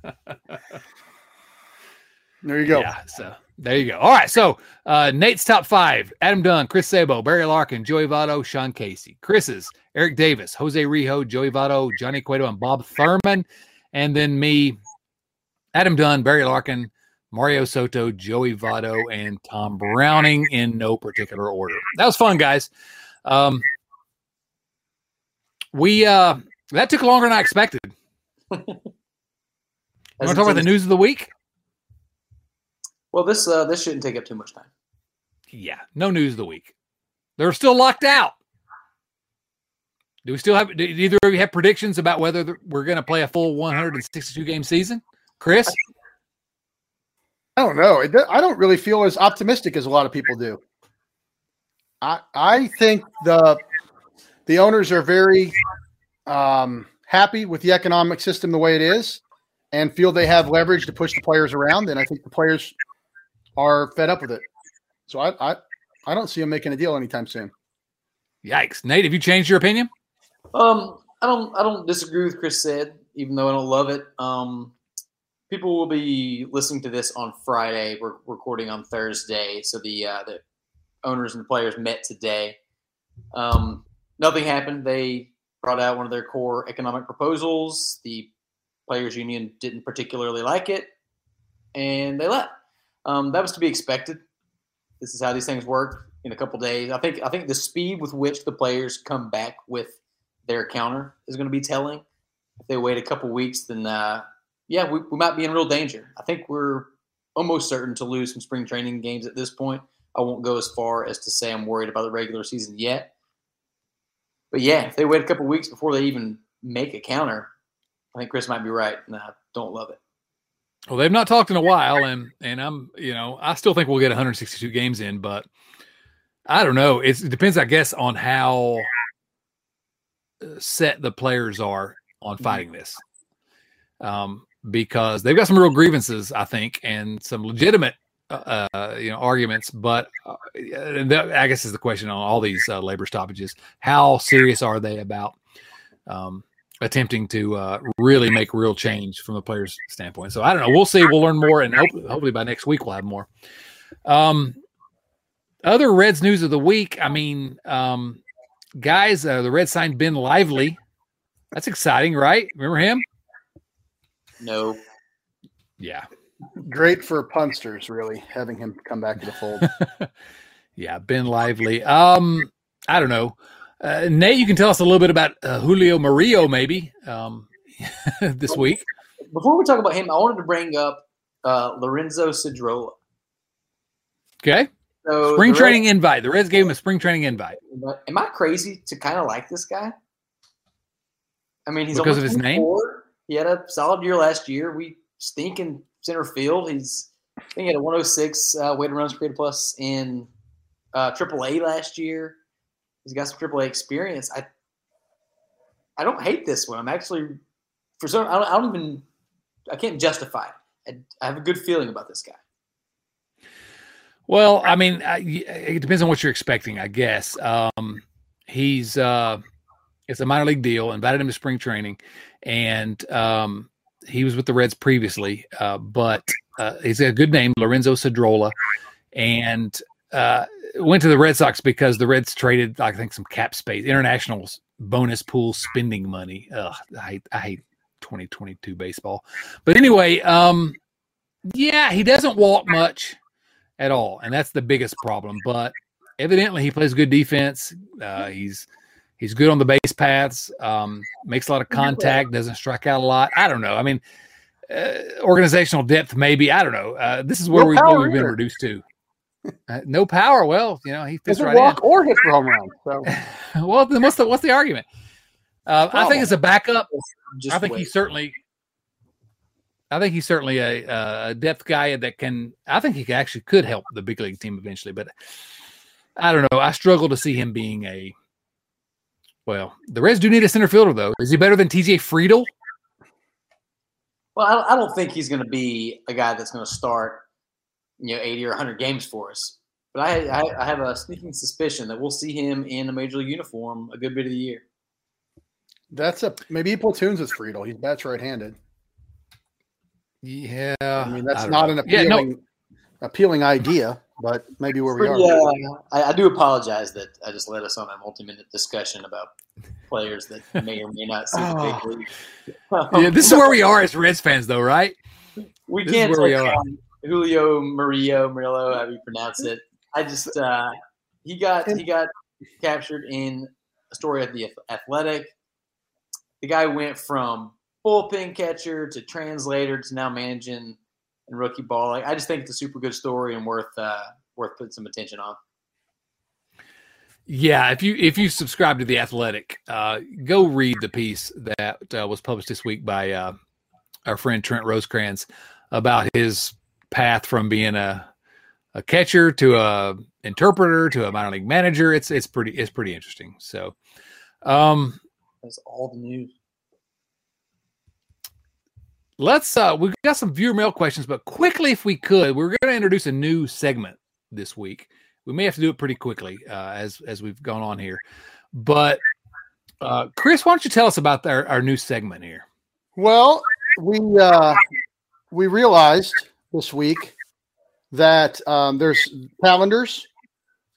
There you go. Yeah, so there you go. All right, so uh, Nate's top five: Adam Dunn, Chris Sabo, Barry Larkin, Joey Votto, Sean Casey. Chris's: Eric Davis, Jose Rijo, Joey Votto, Johnny Cueto, and Bob Thurman. And then me, Adam Dunn, Barry Larkin, Mario Soto, Joey Votto, and Tom Browning in no particular order. That was fun, guys. Um, we uh, that took longer than I expected. Want to talk about the news of the week? Well, this uh, this shouldn't take up too much time. Yeah, no news of the week. They're still locked out. Do we still have? Do either of you have predictions about whether we're going to play a full 162 game season? Chris, I don't know. I don't really feel as optimistic as a lot of people do. I I think the the owners are very um, happy with the economic system the way it is, and feel they have leverage to push the players around. And I think the players are fed up with it. So I I, I don't see them making a deal anytime soon. yikes! Nate, have you changed your opinion? Um, I don't I don't disagree with Chris said, even though I don't love it. Um, people will be listening to this on Friday. We're recording on Thursday, so the uh, the owners and the players met today. Um, nothing happened. They brought out one of their core economic proposals. The players' union didn't particularly like it, and they left. Um, that was to be expected. This is how these things work in a couple days. I think I think the speed with which the players come back with their counter is going to be telling. If they wait a couple weeks, then uh, yeah, we, we might be in real danger. I think we're almost certain to lose some spring training games at this point. I won't go as far as to say I'm worried about the regular season yet. But yeah, if they wait a couple weeks before they even make a counter, I think Chris might be right, and I don't love it. Well, they've not talked in a while, and and I'm you know I still think we'll get 162 games in, but I don't know. It's, it depends, I guess, on how uh, set the players are on fighting this, um, because they've got some real grievances, I think, and some legitimate uh, uh, you know arguments. But uh, and that, I guess is the question on all these uh, labor stoppages: how serious are they about? Um, attempting to uh, really make real change from the players' standpoint. So I don't know. We'll see. We'll learn more, and hopefully, hopefully by next week we'll have more. Um, other Reds news of the week. I mean, um, guys, uh, the Reds signed Ben Lively. That's exciting, right? Remember him? No, Yeah, Great for punsters, really, having him come back to the fold. yeah, Ben Lively. Um, I don't know. Uh, Nate, you can tell us a little bit about uh, Julio Morillo, maybe um, this week. before we talk about him, I wanted to bring up uh, Lorenzo Cedrola. Okay, So spring the training invite. The Reds gave him a spring training invite. Am I crazy to kind of like this guy? I mean, he's Because of his name? He had a solid year last year. We stink in center field. He's I think he had a 106 uh, weighted runs created plus in uh, AAA last year. He's got some AAA experience. I I don't hate this one. I'm actually for some I don't, I don't even I can't justify it. I, I have a good feeling about this guy. Well, I mean, I, it depends on what you're expecting, I guess. Um, he's uh, it's a minor league deal. Invited him to spring training, and um, he was with the Reds previously, uh, but uh, he's a good name, Lorenzo Cedrola, and uh, went to the Red Sox because the Reds traded, I think, some cap space, international bonus pool spending money. Ugh, I hate, I hate 2022 baseball. But anyway, um, yeah, he doesn't walk much at all, and that's the biggest problem. But evidently, he plays good defense. Uh, he's he's good on the base paths. Um, makes a lot of contact. Doesn't strike out a lot. I don't know. I mean, uh, organizational depth, maybe. I don't know. Uh, this is where, No we, where we've been reduced to. Uh, no power. Well, you know, he fits Doesn't right in. walk or hit for home runs. So well, then what's the what's the argument? Uh, I think it's a backup, Just I think wait. he's certainly. I think he's certainly a, a depth guy that can. I think he actually could help the big league team eventually, but I don't know. I struggle to see him being a. Well, the Reds do need a center fielder, though. Is he better than T.J. Friedl? Well, I, I don't think he's going to be a guy that's going to start, you know, 80 or 100 games for us. But I, I, I have a sneaking suspicion that we'll see him in a major league uniform a good bit of the year. that's a maybe he platoons with Friedl. He's bats right-handed. Yeah, I mean, that's don't know. an Yeah, appealing no, appealing idea, but maybe where we are. Yeah, I, I do apologize that I just led us on a multi-minute discussion about players that may or may not see the big ah. league. yeah, this is where we are as Reds fans, though, right? we this can't where we are. on Julio Morillo, Morillo, however you pronounce it. I just uh, he got he got captured in a story at the Athletic. The guy went from bullpen catcher to translator to now managing in rookie ball. I just think it's a super good story and worth uh, worth putting some attention on. Yeah, if you if you subscribe to the Athletic, uh, go read the piece that uh, was published this week by uh, our friend Trent Rosecrans about his path from being a a catcher to a interpreter to a minor league manager. It's it's pretty it's pretty interesting. So, um, That's all the news. let's uh we've got some viewer mail questions, but quickly if we could, we're going to introduce a new segment this week. We may have to do it pretty quickly uh, as as we've gone on here, but uh, Chris, why don't you tell us about our, our new segment here? Well, we uh, we realized this week that um, there's calendars,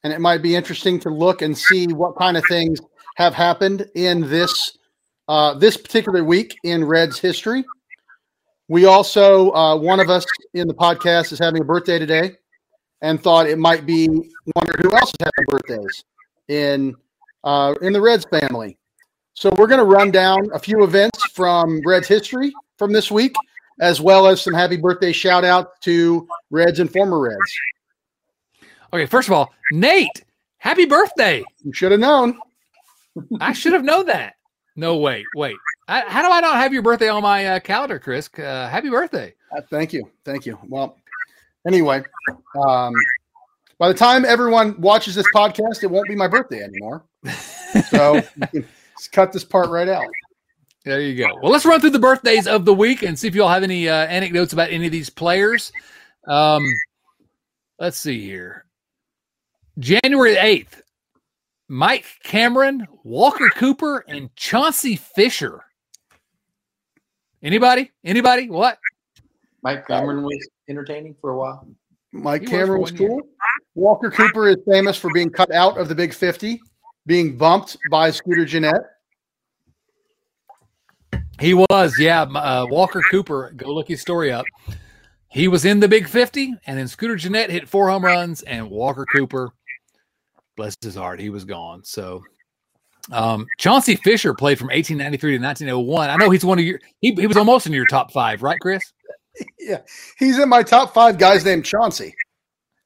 and it might be interesting to look and see what kind of things have happened in this uh, this particular week in Reds history. We also uh, one of us in the podcast is having a birthday today, and thought it might be wondered who else is having birthdays in uh, in the Reds family. So we're going to run down a few events from Reds history from this week, as well as some happy birthday shout out to Reds and former Reds. Okay, first of all, Nate, happy birthday! You should have known. I should have known that. No, wait, wait. I, how do I not have your birthday on my uh, calendar, Chris? Uh, happy birthday! Uh, thank you. Thank you. Well, anyway, um, by the time everyone watches this podcast, it won't be my birthday anymore. So you can just cut this part right out. There you go. Well, let's run through the birthdays of the week and see if you all have any uh, anecdotes about any of these players. Um, let's see here. January 8th, Mike Cameron, Walker Cooper, and Chauncey Fisher. Anybody? Anybody? What? Mike Cameron was entertaining for a while. Mike He Cameron was one year. cool. Walker Cooper is famous for being cut out of the Big 50, being bumped by Scooter Gennett. He was, yeah. Uh, Walker Cooper, go look his story up. He was in the Big 50, and then Scooter Gennett hit four home runs, and Walker Cooper, bless his heart, he was gone. So, um, Chauncey Fisher played from 1893 to 1901. I know he's one of your, he, he was almost in your top five, right, Chris? Yeah, he's in my top five guys named Chauncey.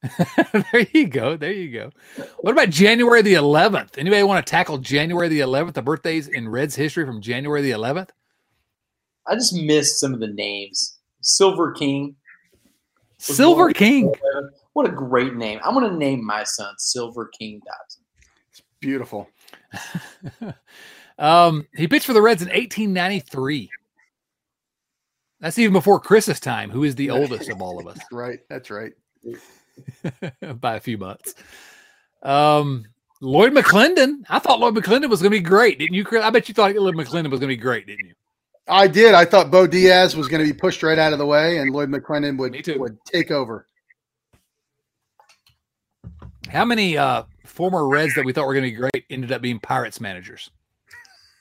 there you go. There you go. What about January the 11th? Anybody want to tackle January the 11th, the birthdays in Reds history from January the 11th? I just missed some of the names. Silver King. Silver King. What a great name. I'm going to name my son Silver King Dobson. It's beautiful. um, he pitched for the Reds in 1893. That's even before Chris's time, who is the oldest of all of us Right. That's right. by a few months. Um, Lloyd McClendon. I thought Lloyd McClendon was going to be great, didn't you, Chris? I bet you thought Lloyd McClendon was going to be great, didn't you? I did. I thought Bo Diaz was going to be pushed right out of the way, and Lloyd McClendon would would take over. How many uh, former Reds that we thought were going to be great ended up being Pirates managers?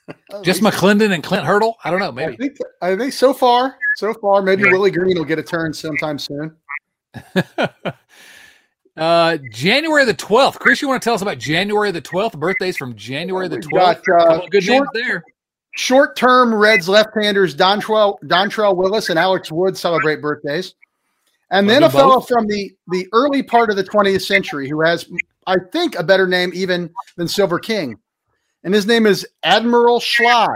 Just McClendon and Clint Hurdle? I don't know. I Maybe. think, I think so far, so far, maybe Yeah. Willie Greene will get a turn sometime soon. uh, January the 12th. Chris, you want to tell us about January the 12th? Birthdays from January the 12th. got, uh, good names there. Short-term Reds left-handers Dontrell, Dontrelle Willis and Alex Wood celebrate birthdays, and then a fellow from the the early part of the 20th century who has, I think, a better name even than Silver King, and his name is Admiral Schley.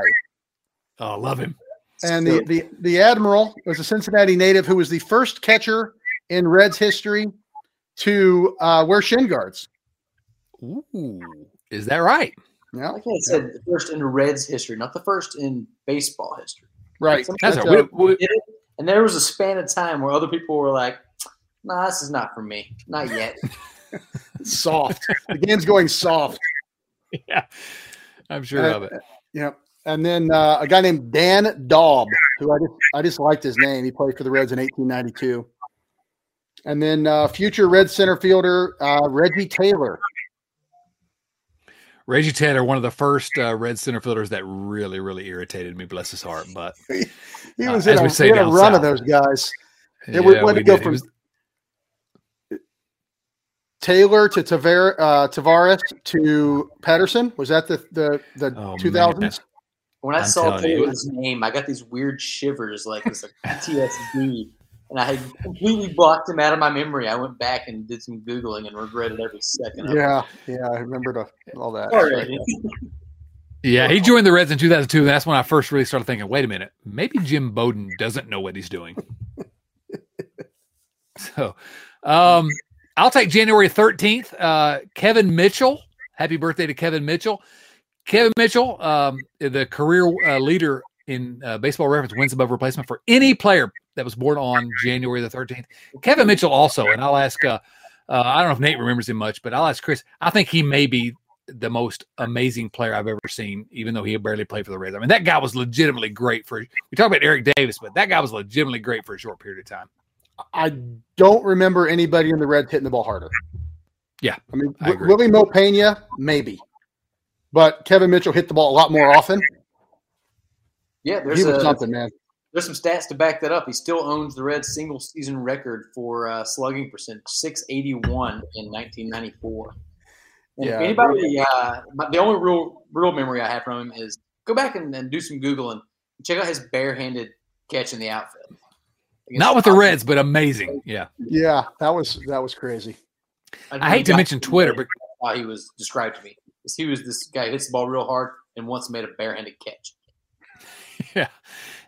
Oh, love him. And the, the, the Admiral was a Cincinnati native who was the first catcher in Reds history to uh, wear shin guards. Ooh, is that right? Yeah, like I said, the first in Reds history, not the first in baseball history. right. That's, That's, right. uh, We- we- it, and there was a span of time where other people were like, "Nah, this is not for me, not yet." soft. the game's going soft. yeah, I'm sure Uh, of it. Yep. And then uh, a guy named Dan Daub, who I just I just liked his name. He played for the Reds in 1892. And then uh, future Red center fielder uh, Reggie Taylor. Reggie Taylor, one of the first uh, Red center fielders that really, really irritated me. Bless his heart. But He Uh, was as in we a, say he had a down run of those guys. Yeah, we- we to go did. From- was- Taylor to Tavar- uh, Taveras to Patterson. Was that the the the Oh, 2000s? When I I'm saw telling you. Taylor's name, I got these weird shivers, like it's like PTSD, and I had completely blocked him out of my memory. I went back and did some googling and regretted every second. of it. Yeah, yeah, I remember the, all that. Sorry. yeah, he joined the Reds in 2002. And that's when I first really started thinking, wait a minute, maybe Jim Bowden doesn't know what he's doing. so, um, I'll take January 13th. Uh, Kevin Mitchell. Happy birthday to Kevin Mitchell. Kevin Mitchell, um, the career uh, leader in uh, baseball reference wins above replacement for any player that was born on January the 13th. Kevin Mitchell also, and I'll ask, uh, uh, I don't know if Nate remembers him much, but I'll ask Chris. I think he may be the most amazing player I've ever seen, even though he barely played for the Reds. I mean, that guy was legitimately great for. We talk about Eric Davis, but that guy was legitimately great for a short period of time. I don't remember anybody in the Reds hitting the ball harder. Yeah, I mean, I Wi- Willie Mo Pena, maybe, but Kevin Mitchell hit the ball a lot more often. Yeah, there's He was a, something, man. There's some stats to back that up. He still owns the Reds' single season record for uh, slugging percentage, 681 in 1994. And Yeah. if anybody, uh, but the only real real memory I have from him is go back and, and do some googling and check out his barehanded catch in the outfield. Not with the Reds, but amazing. Yeah, Yeah, that was that was crazy. I hate to mention Twitter, but how he was described to me. is He was this guy who hits the ball real hard and once made a barehanded catch. yeah.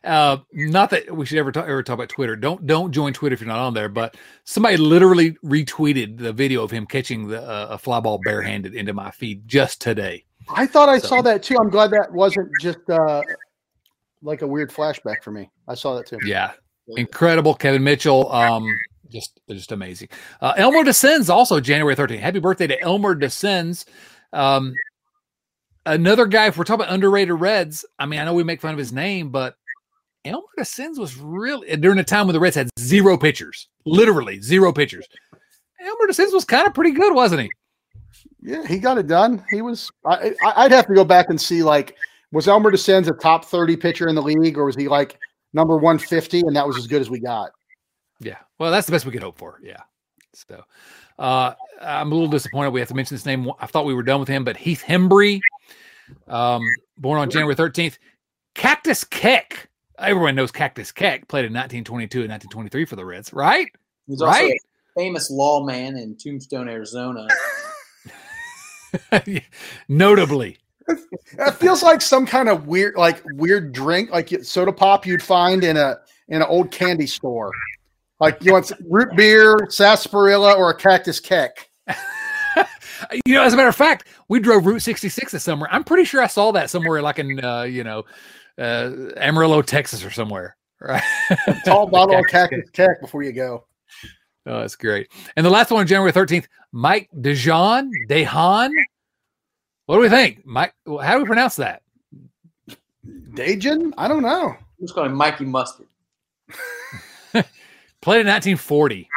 Uh, not that we should ever talk, ever talk about Twitter. Don't don't join Twitter if you're not on there. But somebody literally retweeted the video of him catching the uh, a fly ball barehanded into my feed just today. I thought I So- saw that too. I'm glad that wasn't just uh, like a weird flashback for me. I saw that too. Yeah, incredible, Kevin Mitchell. Um, just just amazing. Uh, Elmer Dessens also January 13th. Happy birthday to Elmer Dessens. Um, another guy. If we're talking about underrated Reds, I mean, I know we make fun of his name, but Elmer Dessens was really during a time when the Reds had zero pitchers, literally zero pitchers. Elmer Dessens was kind of pretty good, wasn't he? Yeah, he got it done. He was. I, I'd have to go back and see like was Elmer Dessens a top 30 pitcher in the league, or was he like number 150 and that was as good as we got? Yeah. Well, that's the best we could hope for. Yeah. So uh, I'm a little disappointed we have to mention this name. I thought we were done with him, but Heath Hembree, um, born on January 13th. Cactus Keck. Everyone knows Cactus Keck played in 1922 and 1923 for the Reds, right? He's also Right. a famous lawman in Tombstone, Arizona. Notably. It feels like some kind of weird, like weird drink, like soda pop you'd find in a in an old candy store. Like you want root beer, sarsaparilla, or a cactus keck. You know, as a matter of fact, we drove Route 66 this summer. I'm pretty sure I saw that somewhere like in, uh, you know, uh, Amarillo, Texas or somewhere. Right. Tall bottle of Cactus cactus keck before you go. Oh, that's great. And the last one on January 13th, Mike Dejan, Dehan. What do we think? Mike, how do we pronounce that? Dajin? I don't know. Let's call him Mikey Mustard. Played in 1940.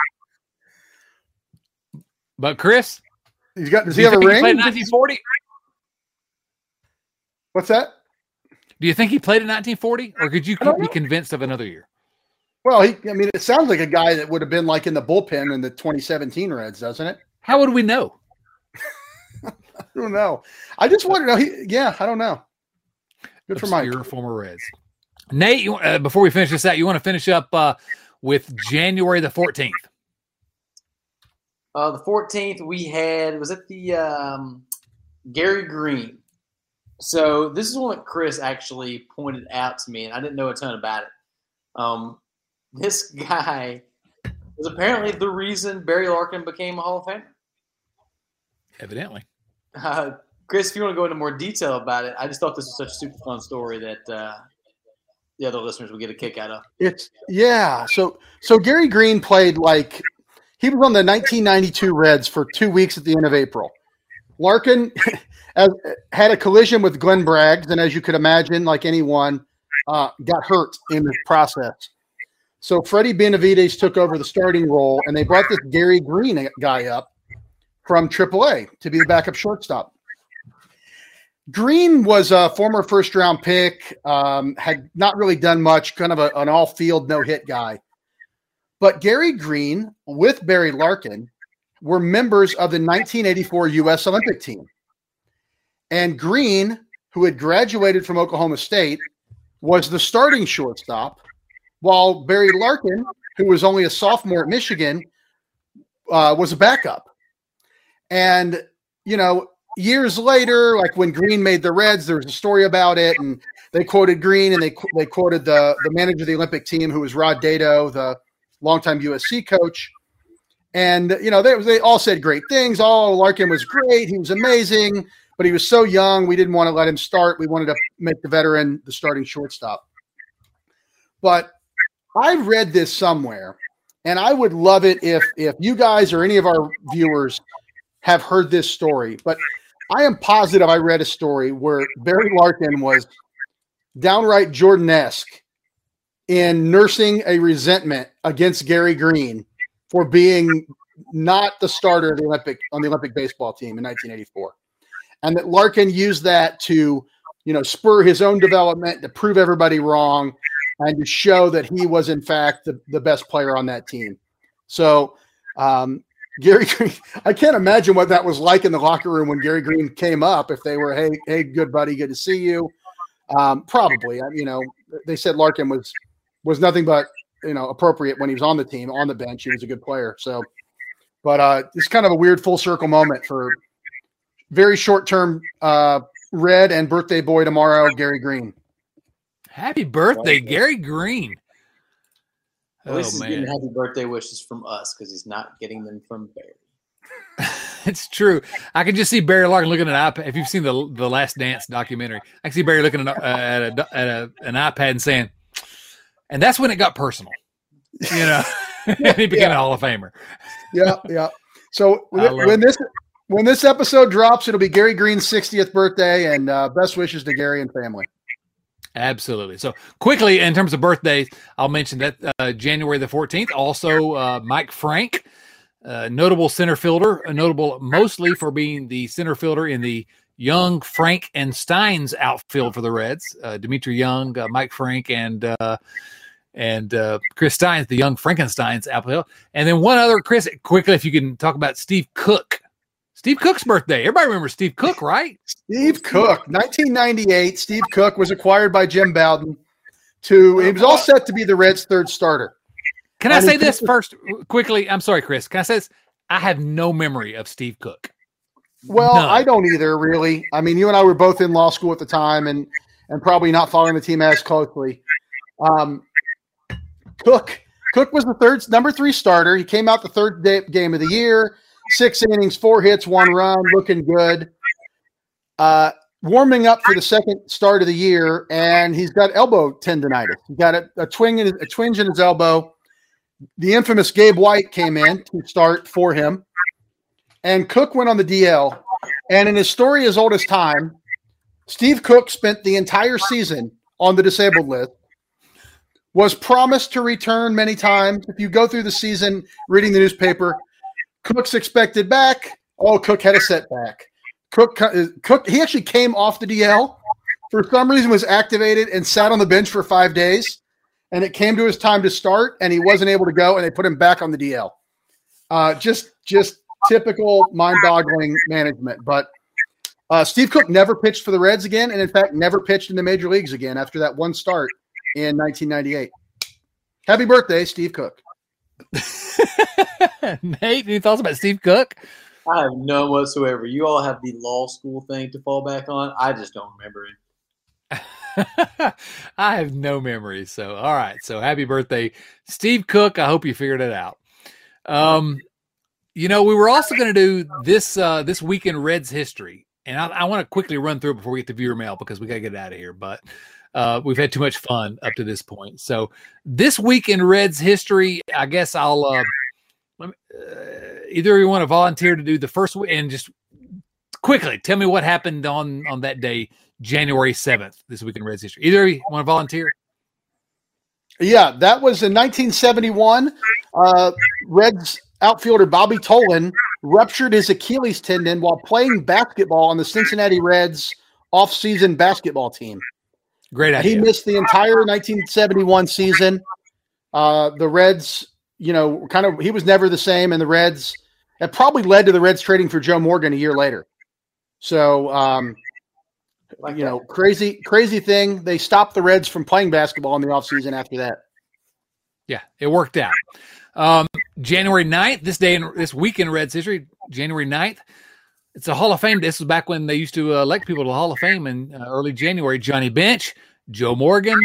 But Chris, He's got. Does he have a think ring? played in 1940? What's that? Do you think he played in 1940, or could you I don't be convinced of another year? Well, he. I mean, it sounds like a guy that would have been like in the bullpen in the 2017 Reds, doesn't it? How would we know? I don't know. I just want to know. He, yeah, I don't know. Good for Mike. Obscure former Reds. Nate, you, uh, before we finish this out, you want to finish up uh, with January the 14th. Uh, the 14th, we had, was it the um, Gary Green? So this is one that Chris actually pointed out to me, and I didn't know a ton about it. Um, this guy was apparently the reason Barry Larkin became a Hall of Famer. Evidently. Uh, Chris, if you want to go into more detail about it, I just thought this was such a super fun story that uh, the other listeners would get a kick out of. It's yeah. So so Gary Green played like he was on the 1992 Reds for two weeks at the end of April. Larkin as, had a collision with Glenn Braggs, and as you could imagine, like anyone, uh, got hurt in the process. So Freddie Benavides took over the starting role, and they brought this Gary Green guy up from AAA to be the backup shortstop. Green was a former first round pick, um, had not really done much, kind of a, an all field, no hit guy. But Gary Green with Barry Larkin were members of the 1984 U.S. Olympic team. And Green, who had graduated from Oklahoma State, was the starting shortstop, while Barry Larkin, who was only a sophomore at Michigan, uh, was a backup. And, you know, years later, like when Green made the Reds, there was a story about it, and they quoted Green and they they quoted the the manager of the Olympic team, who was Rod Dedeaux, the longtime USC coach. And you know, they they all said great things. Oh, Larkin was great. He was amazing, but he was so young. We didn't want to let him start. We wanted to make the veteran the starting shortstop. But I've read this somewhere, and I would love it if if you guys or any of our viewers have heard this story. But I am positive I read a story where Barry Larkin was downright Jordan-esque in nursing a resentment against Gary Green for being not the starter of the Olympic on the Olympic baseball team in 1984. And that Larkin used that to, you know, spur his own development, to prove everybody wrong, and to show that he was in fact the, the best player on that team. So um, Gary Green, I can't imagine what that was like in the locker room when Gary Green came up. If they were, hey, hey, good buddy, good to see you. Um, probably, you know, they said Larkin was was nothing but you know appropriate when he was on the team, on the bench. He was a good player. So, but uh, it's kind of a weird full circle moment for very short term uh, red and birthday boy tomorrow, Gary Green. Happy birthday, Right. Gary Green. At Oh least he's getting man, happy birthday wishes from us because he's not getting them from Barry. it's true. I can just see Barry Larkin looking at an iPad. If you've seen the the Last Dance documentary, I can see Barry looking at, a, at, a, at a, an iPad and saying, "And that's when it got personal." You know, and he became a Hall of Famer. Yeah, yeah. So I when this when this episode drops, it'll be Gary Green's 60th birthday, and uh, best wishes to Gary and family. Absolutely. So quickly, in terms of birthdays, I'll mention that uh, January the 14th, also uh, Mike Frank, notable center fielder, notable mostly for being the center fielder in the Young, Frank, and Stynes outfield for the Reds. Uh, Dmitri Young, uh, Mike Frank, and uh, and uh, Chris Stynes, the Young Frankenstein's outfield. And then one other, Chris, quickly, if you can talk about Steve Cook. Steve Cook's birthday. Everybody remembers Steve Cook, right? Steve Cook, 1998. Steve Cook was acquired by Jim Bowden. To he was all set to be the Reds' third starter. Can I I say this first quickly? I'm sorry, Chris. Can I say this? I have no memory of Steve Cook. Well, None. I don't either, really. I mean, you and I were both in law school at the time, and and probably not following the team as closely. Um, Cook Cook was the third number three starter. He came out the third day, game of the year, six innings, four hits, one run, looking good. Uh, warming up for the second start of the year, and he's got elbow tendonitis. He got a, a twinge in a twinge in his elbow. The infamous Gabe White came in to start for him, and Cook went on the DL. And in his story as old as time, Steve Cook spent the entire season on the disabled list. was promised to return many times. If you go through the season reading the newspaper, Cook's expected back. Oh, Cook had a setback. Cook, Cook, he actually came off the DL for some reason, was activated and sat on the bench for five days. And it came to his time to start, and he wasn't able to go, and they put him back on the DL. Uh, just, just typical mind-boggling management. But uh, Steve Cook never pitched for the Reds again, and in fact, never pitched in the major leagues again after that one start in 1998. Happy birthday, Steve Cook. Nate, any thoughts about Steve Cook? I have none whatsoever. You all have the law school thing to fall back on. I just don't remember it. I have no memory. So, all right. So, happy birthday, Steve Cook. I hope you figured it out. Um, you know, we were also going to do this uh, this weekend Reds history, and I, I want to quickly run through it before we get to viewer mail because we got to get out of here. But uh, we've had too much fun up to this point. So, this week in Reds history, I guess I'll. Uh, me, uh, either you want to volunteer to do the first and just quickly tell me what happened on on that day, January seventh, this week in Reds history. Either you want to volunteer? Yeah, that was in 1971. Uh, Reds outfielder Bobby Tolan ruptured his Achilles tendon while playing basketball on the Cincinnati Reds off-season basketball team. Great idea. He missed the entire 1971 season. Uh, the Reds you know, kind of he was never the same, and the Reds it probably led to the Reds trading for Joe Morgan a year later. So, um, you know, crazy, crazy thing. They stopped the Reds from playing basketball in the offseason after that. Yeah, it worked out. Um, January 9th, this day in this week in Reds history, January 9th, it's a Hall of Fame. This was back when they used to elect people to the Hall of Fame in uh, early January. Johnny Bench, Joe Morgan,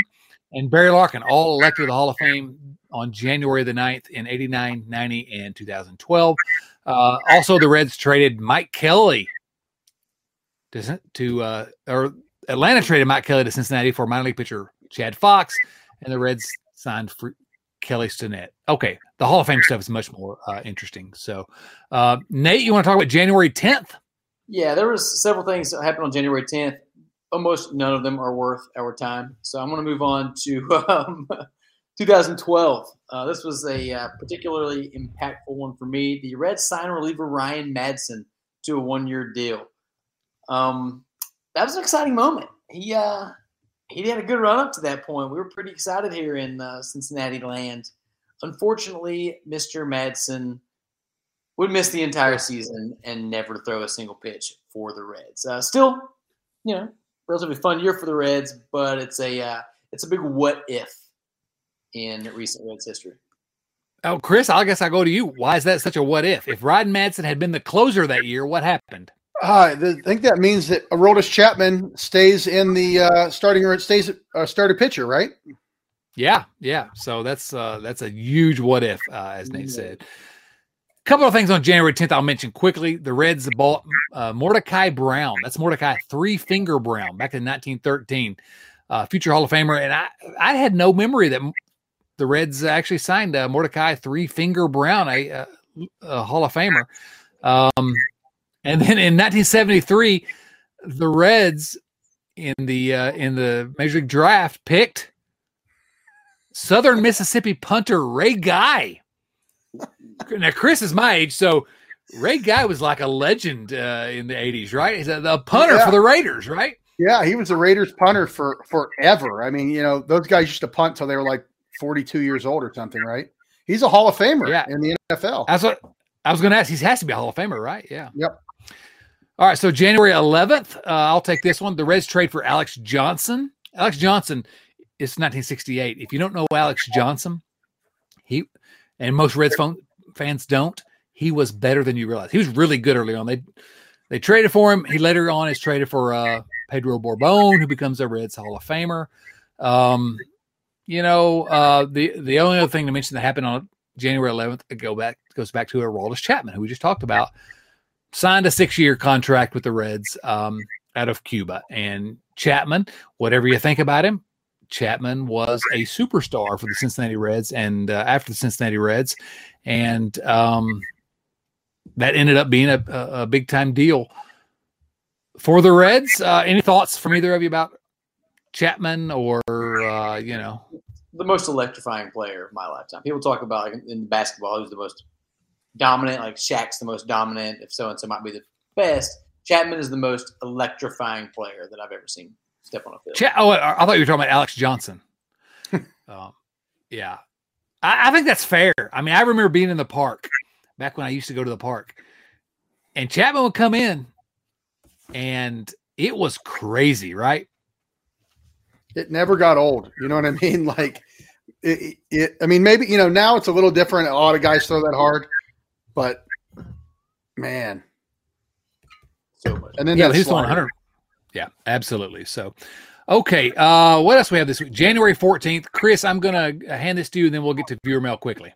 and Barry Larkin all elected to the Hall of Fame on January the 9th in 89, 90, and 2012. Uh, also, the Reds traded Mike Kelly to, to uh, or Atlanta traded Mike Kelly to Cincinnati for minor league pitcher Chad Fox, and the Reds signed for Kelly Stinnett. Okay, the Hall of Fame stuff is much more uh, interesting. So, uh, Nate, you want to talk about January 10th? Yeah, there was several things that happened on January 10th. Almost none of them are worth our time. So I'm going to move on to um, 2012. Uh, this was a uh, particularly impactful one for me. The Reds signed reliever Ryan Madson to a one-year deal. Um, that was an exciting moment. He uh, he had a good run up to that point. We were pretty excited here in uh, Cincinnati land. Unfortunately, Mr. Madson would miss the entire season and never throw a single pitch for the Reds. Uh, still, you know, relatively fun year for the Reds, but it's a uh, it's a big what if in recent Reds history. Oh, Chris, I guess I go to you. Why is that such a what if? If Ryan Madson had been the closer that year, what happened? Uh, I think that means that Aroldis Chapman stays in the uh, starting or stays uh, starter pitcher, right? Yeah, yeah. So that's uh, that's a huge what if, uh, as Nate said. A couple of things on January 10th I'll mention quickly. The Reds bought uh, Mordecai Brown. That's Mordecai Three Finger Brown back in 1913, uh, future Hall of Famer. And I I had no memory that the Reds actually signed uh, Mordecai Three Finger Brown, a, a, a, Hall of Famer. Um, and then in 1973, the Reds in the uh, in the Major League Draft picked Southern Mississippi punter Ray Guy. Now Chris is my age, so Ray Guy was like a legend uh, in the 80s, right? He's a, a punter yeah. for the Raiders, right? Yeah, he was the Raiders punter for forever. I mean, you know, those guys used to punt till they were like 42 years old or something, right? He's a Hall of Famer yeah. in the NFL. That's what I was going to ask. He has to be a Hall of Famer, right? Yeah. Yep. All right. So January 11th, uh, I'll take this one. The Reds trade for Alex Johnson. Alex Johnson is 1968. If you don't know Alex Johnson, he and most Reds fans don't. He was better than you realize. He was really good early on. They they traded for him. He later on is traded for uh, Pedro Borbon, who becomes a Reds Hall of Famer. Um, you know, uh, the the only other thing to mention that happened on January 11th go back goes back to Aroldis Chapman, who we just talked about, signed a six year contract with the Reds um, out of Cuba. And Chapman, whatever you think about him, Chapman was a superstar for the Cincinnati Reds and uh, after the Cincinnati Reds, and um, that ended up being a, a, big time deal for the Reds. Uh, any thoughts from either of you about Chapman or uh, you know? the most electrifying player of my lifetime. People talk about like in basketball who's the most dominant, like Shaq's the most dominant. If so and so might be the best, Chapman is the most electrifying player that I've ever seen step on a field. Ch- oh, I thought you were talking about Alex Johnson. um, yeah, I, I think that's fair. I mean, I remember being in the park back when I used to go to the park, and Chapman would come in, and it was crazy, right? It never got old. You know what I mean? Like, it, it, I mean, maybe you know now it's a little different. A lot of guys throw that hard, but man, so much. and then yeah, he's one slider. hundred. Yeah, absolutely. So, okay, uh, what else we have this week? January fourteenth, Chris. I'm gonna hand this to you, and then we'll get to viewer mail quickly.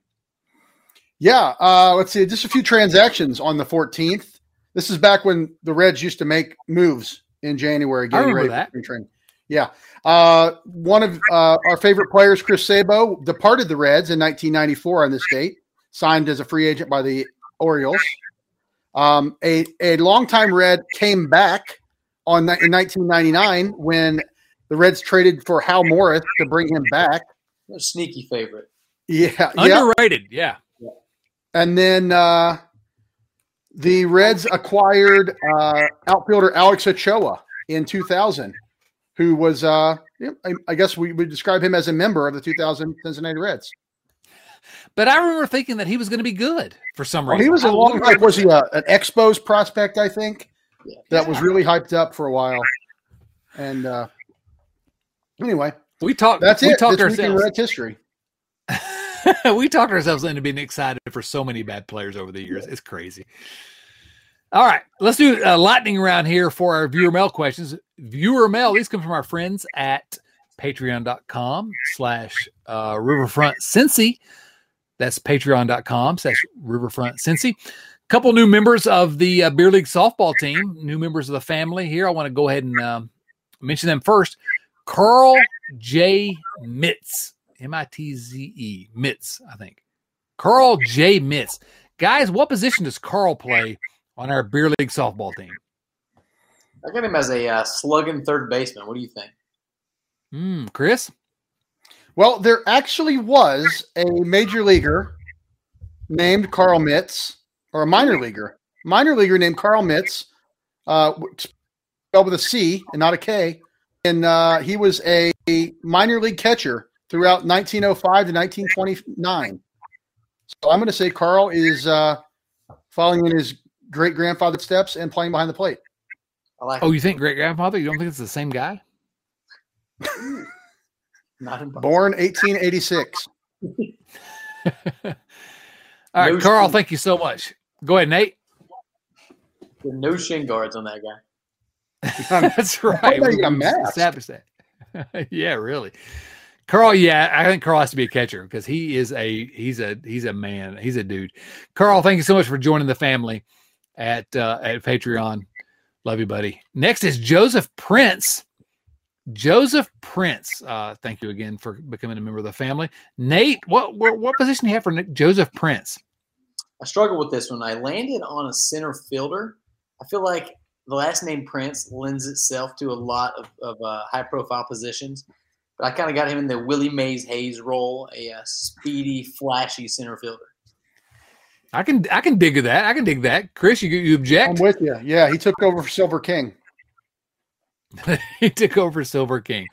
Yeah, uh, let's see. Just a few transactions on the 14th. This is back when the Reds used to make moves in January. Getting remember ready that. For training. Yeah. Uh, one of uh, our favorite players, Chris Sabo, departed the Reds in 1994 on this date, signed as a free agent by the Orioles. Um, a, a longtime Red came back on in 1999 when the Reds traded for Hal Morris to bring him back. A sneaky favorite. Yeah, yeah. Underrated. Yeah. And then uh, the Reds acquired uh, outfielder Alex Ochoa in 2000, who was, uh, I, I guess we would describe him as a member of the 2000 Cincinnati Reds. But I remember thinking that he was going to be good for some Well, reason. he was a I long, wonder- like, was he a, an Expos prospect? I think Yeah. That was really hyped up for a while. And uh, anyway, we talked. that's we it. talked This week in. History. we talked ourselves into being excited for so many bad players over the years. It's crazy. All right, let's do a lightning round here for our viewer mail questions. Viewer mail, these come from our friends at patreon.com slash uh, riverfront Cincy. That's patreon.com slash riverfront Cincy. Couple new members of the uh, beer league softball team, new members of the family here. I want to go ahead and um, mention them first. Carl J. Mitz, M I T Z E, Mitz, I think. Carl J. Mitz. Guys, what position does Carl play on our beer league softball team? I got him as a uh, slugging third baseman. What do you think? Hmm, Chris? Well, there actually was a major leaguer named Carl Mitz, or a minor leaguer, minor leaguer named Carl Mitz, uh, spelled with a C and not a K, and uh, he was a minor league catcher throughout 1905 to 1929. So I'm going to say Carl is uh, following in his great grandfather's steps and playing behind the plate. I like Oh, him. you think great grandfather? You don't think it's the same guy? Not him. Born 1886. All right, No Carl, thank you so much. Go ahead, Nate. There are no shin guards on that guy. That's right. thought you got We masked. established that. yeah, really. Carl, yeah, I think Carl has to be a catcher because he is a he's a he's a man. He's a dude. Carl, thank you so much for joining the family at uh, at Patreon. Love you, buddy. Next is Joseph Prince. Joseph Prince. Uh, thank you again for becoming a member of the family. Nate, what what, what position do you have for Nick- Joseph Prince? I struggled with this one. I landed on a center fielder. I feel like the last name Prince lends itself to a lot of, of uh, high profile positions. But I kind of got him in the Willie Mays Hayes role, a uh, speedy, flashy center fielder. I can I can dig that. I can dig that. Chris, you you I'm object? with you. Yeah, he took over for Silver King. he took over Silver King.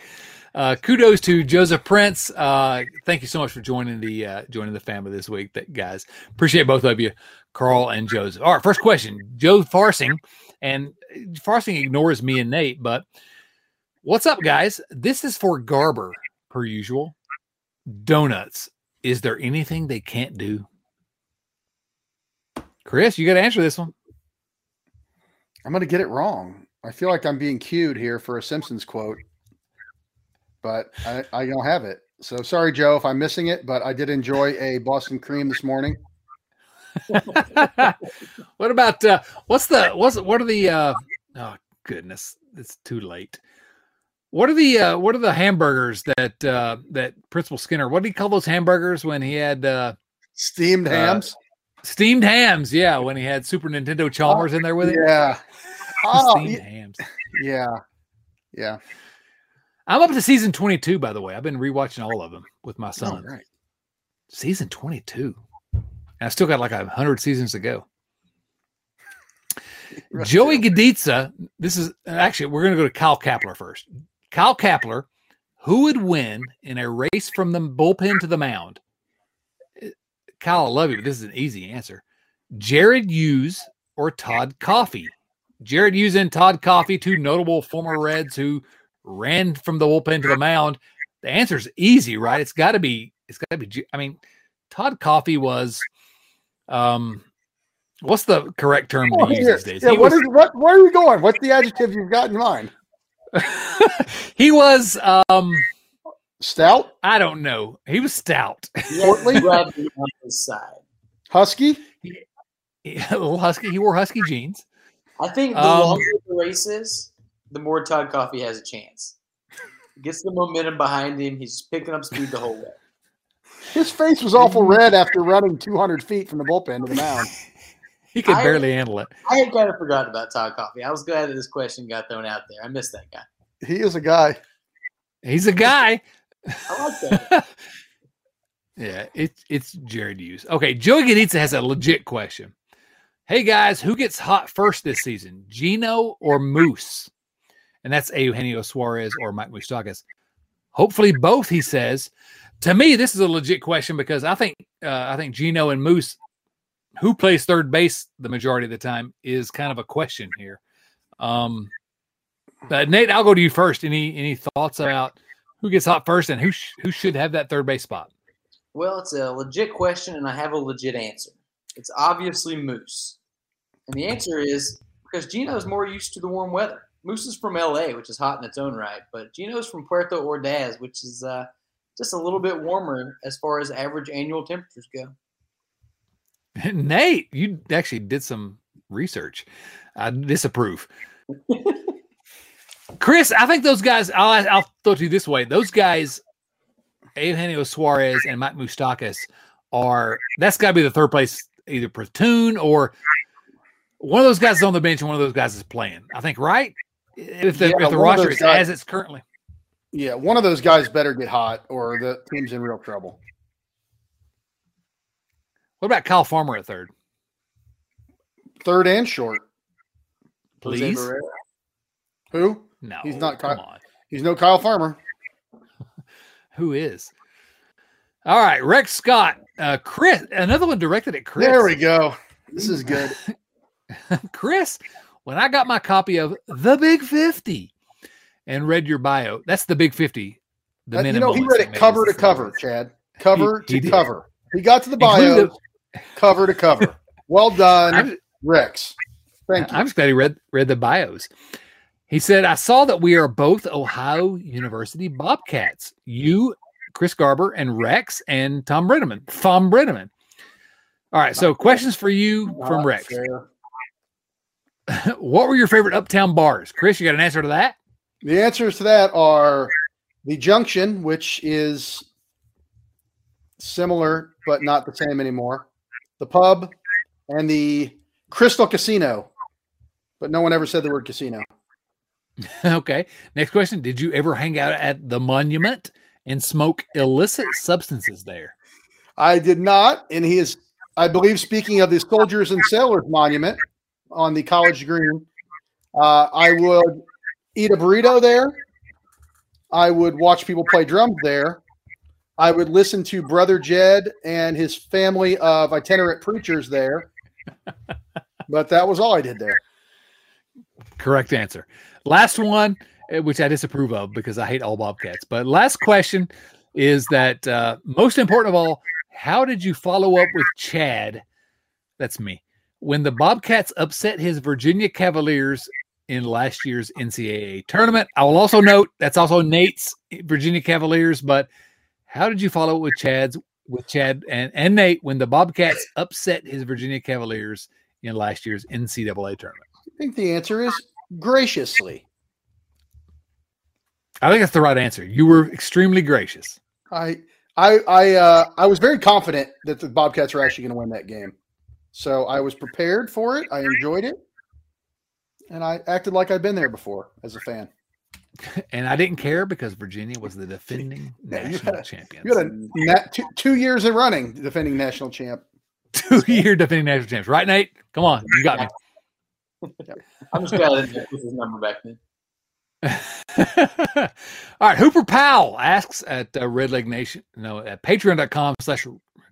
Uh, kudos to Joseph Prince. Uh, thank you so much for joining the uh, joining the family this week, that, guys. Appreciate both of you, Carl and Joseph. All right, first question, Joe Farsing, and Farsing ignores me and Nate, but what's up, guys? This is for Garber, per usual. Donuts. Is there anything they can't do? Chris, you got to answer this one. I'm going to get it wrong. I feel like I'm being cued here for a Simpsons quote, but I, I don't have it. So sorry, Joe, if I'm missing it, but I did enjoy a Boston cream this morning. what about uh what's the what's what are the uh oh goodness it's too late what are the uh what are the hamburgers that uh that principal skinner what did he call those hamburgers when he had uh Steamed Uh, hams. steamed hams yeah when he had super nintendo chalmers in there with it yeah. Oh, steamed y- hams yeah. Yeah. I'm up to season 22, by the way. I've been rewatching all of them with my Oh, son. right. Season 22. And I still got like a hundred seasons to go. Joey Gaditza. This is actually we're going to go to Kyle Kapler first. Kyle Kapler, who would win in a race from the bullpen to the mound? Uh, Kyle, I love you, but this is an easy answer. Jared Hughes or Todd Coffey. Jared Hughes and Todd Coffey, two notable former Reds who ran from the bullpen to the mound. The answer is easy, right? It's got to be. It's got to be. I mean, Todd Coffey was. Um, what's the correct term Oh, to use here. these days? Yeah, He what was- is what? Where are you going? What's the adjective you've got in mind? he was. Um, Stout, I don't know. He was stout. He Portly? had on his side. husky. a little husky. He wore husky jeans. I think the Um, longer the race is, the more Todd Coffey has a chance. Gets the momentum behind him. He's picking up speed the whole way. His face was awful red after running 200 feet from the bullpen to the mound. He could I- barely handle it. I had kind of forgotten about Todd Coffey. I was glad that this question got thrown out there. I missed that guy. He is a guy. He's a guy. I like that. yeah, it's it's Jared Hughes. Okay, Joey Ganitza has a legit question. Hey guys, who gets hot first this season, Gino or Moose? And that's Eugenio Suarez or Mike Moustakas. Hopefully both, he says. To me, this is a legit question because I think uh, I think Gino and Moose, who plays third base the majority of the time, is kind of a question here. Um, but Nate, I'll go to you first. Any any thoughts about who gets hot first and who sh- who should have that third base spot? Well, it's a legit question, and I have a legit answer. It's obviously Moose. And the answer is because Gino's more used to the warm weather. Moose is from LA, which is hot in its own right, but Gino's from Puerto Ordaz, which is uh, just a little bit warmer as far as average annual temperatures go. Nate, you actually did some research. I disapprove. Chris, I think those guys. I'll I'll throw it to you this way: those guys, Eugenio Suarez and Mike Moustakas, are that's got to be the third place either platoon or one of those guys is on the bench and one of those guys is playing. I think right. If the Yeah, if the roster is guys- as it's currently. Yeah, one of those guys better get hot or the team's in real trouble. What about Kyle Farmer at third? Third and short. Please. Who? No, He's not Come Kyle- on. He's no Kyle Farmer. Who is? All right, Rex Scott, uh, Chris, another one directed at Chris. There we go. This is good. Chris, when I got my copy of The Big 50 and read your bio, that's The Big 50. The Uh, you know, he read it cover to cover, Chad. Cover He- he to did. cover. He got to the bio, cover to cover. Well done, I'm, Rex. Thank you. I'm just glad he read read the bios. He said, I saw that we are both Ohio University Bobcats. You, Chris Garber, and Rex, and Tom Brennaman. Tom Brennaman. All right, so questions for you from Rex. fair. what were your favorite uptown bars? Chris, you got an answer to that? The answers to that are the Junction, which is similar but not the same anymore, the pub, and the Crystal Casino. But no one ever said the word casino. okay. Next question. Did you ever hang out at the monument and smoke illicit substances there? I did not, and he is, I believe, speaking of the Soldiers and Sailors Monument on the College Green. Uh, I would eat a burrito there. I would watch people play drums there. I would listen to Brother Jed and his family of itinerant preachers there. but that was all I did there. Correct answer. Last one, eh, which I disapprove of because I hate all Bobcats. But last question is that uh, most important of all, how did you follow up with Chad? That's me. When the Bobcats upset his Virginia Cavaliers in last year's NCAA tournament. I will also note that's also Nate's Virginia Cavaliers, but how did you follow it with Chad's with Chad and, and Nate when the Bobcats upset his Virginia Cavaliers in last year's NCAA tournament? I think the answer is graciously. I think that's the right answer. You were extremely gracious. I I I uh, I was very confident that the Bobcats were actually going to win that game, so I was prepared for it. I enjoyed it, and I acted like I'd been there before as a fan. and I didn't care because Virginia was the defending Yeah, you national had- champions. You got a na- two, two years in running defending national champ. two year defending national champs, right, Nate? Come on, you got me. I'm just glad I didn't put his number back then. All right, Hooper Powell asks at uh, Redleg Nation, no, at patreon.com slash,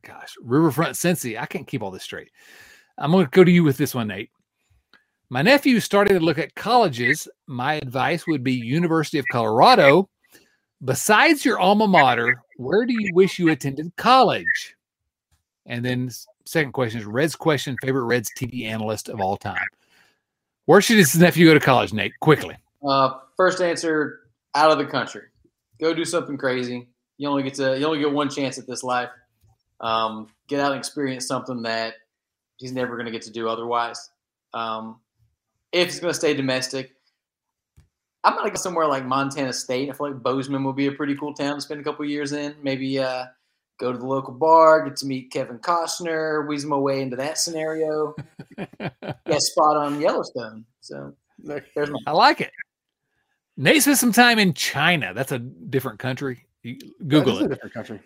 gosh, Riverfront Cincy. I can't keep all this straight. I'm going to go to you with this one, Nate. My nephew started to look at colleges. My advice would be University of Colorado. Besides your alma mater, where do you wish you attended college? And then second question is Red's question, favorite Reds TV analyst of all time. Where should his nephew go to college, Nate? Quickly. Uh, first answer: out of the country. Go do something crazy. You only get to you only get one chance at this life. Um, get out and experience something that he's never going to get to do otherwise. Um, if he's going to stay domestic, I'm going to go somewhere like Montana State. I feel like Bozeman would be a pretty cool town to spend a couple years in. Maybe uh, go to the local bar, get to meet Kevin Costner, weasel my way into that scenario. Get spot on Yellowstone. So there's my I like it. Nate spent some time in China. That's a different country. Google That is a it. different country.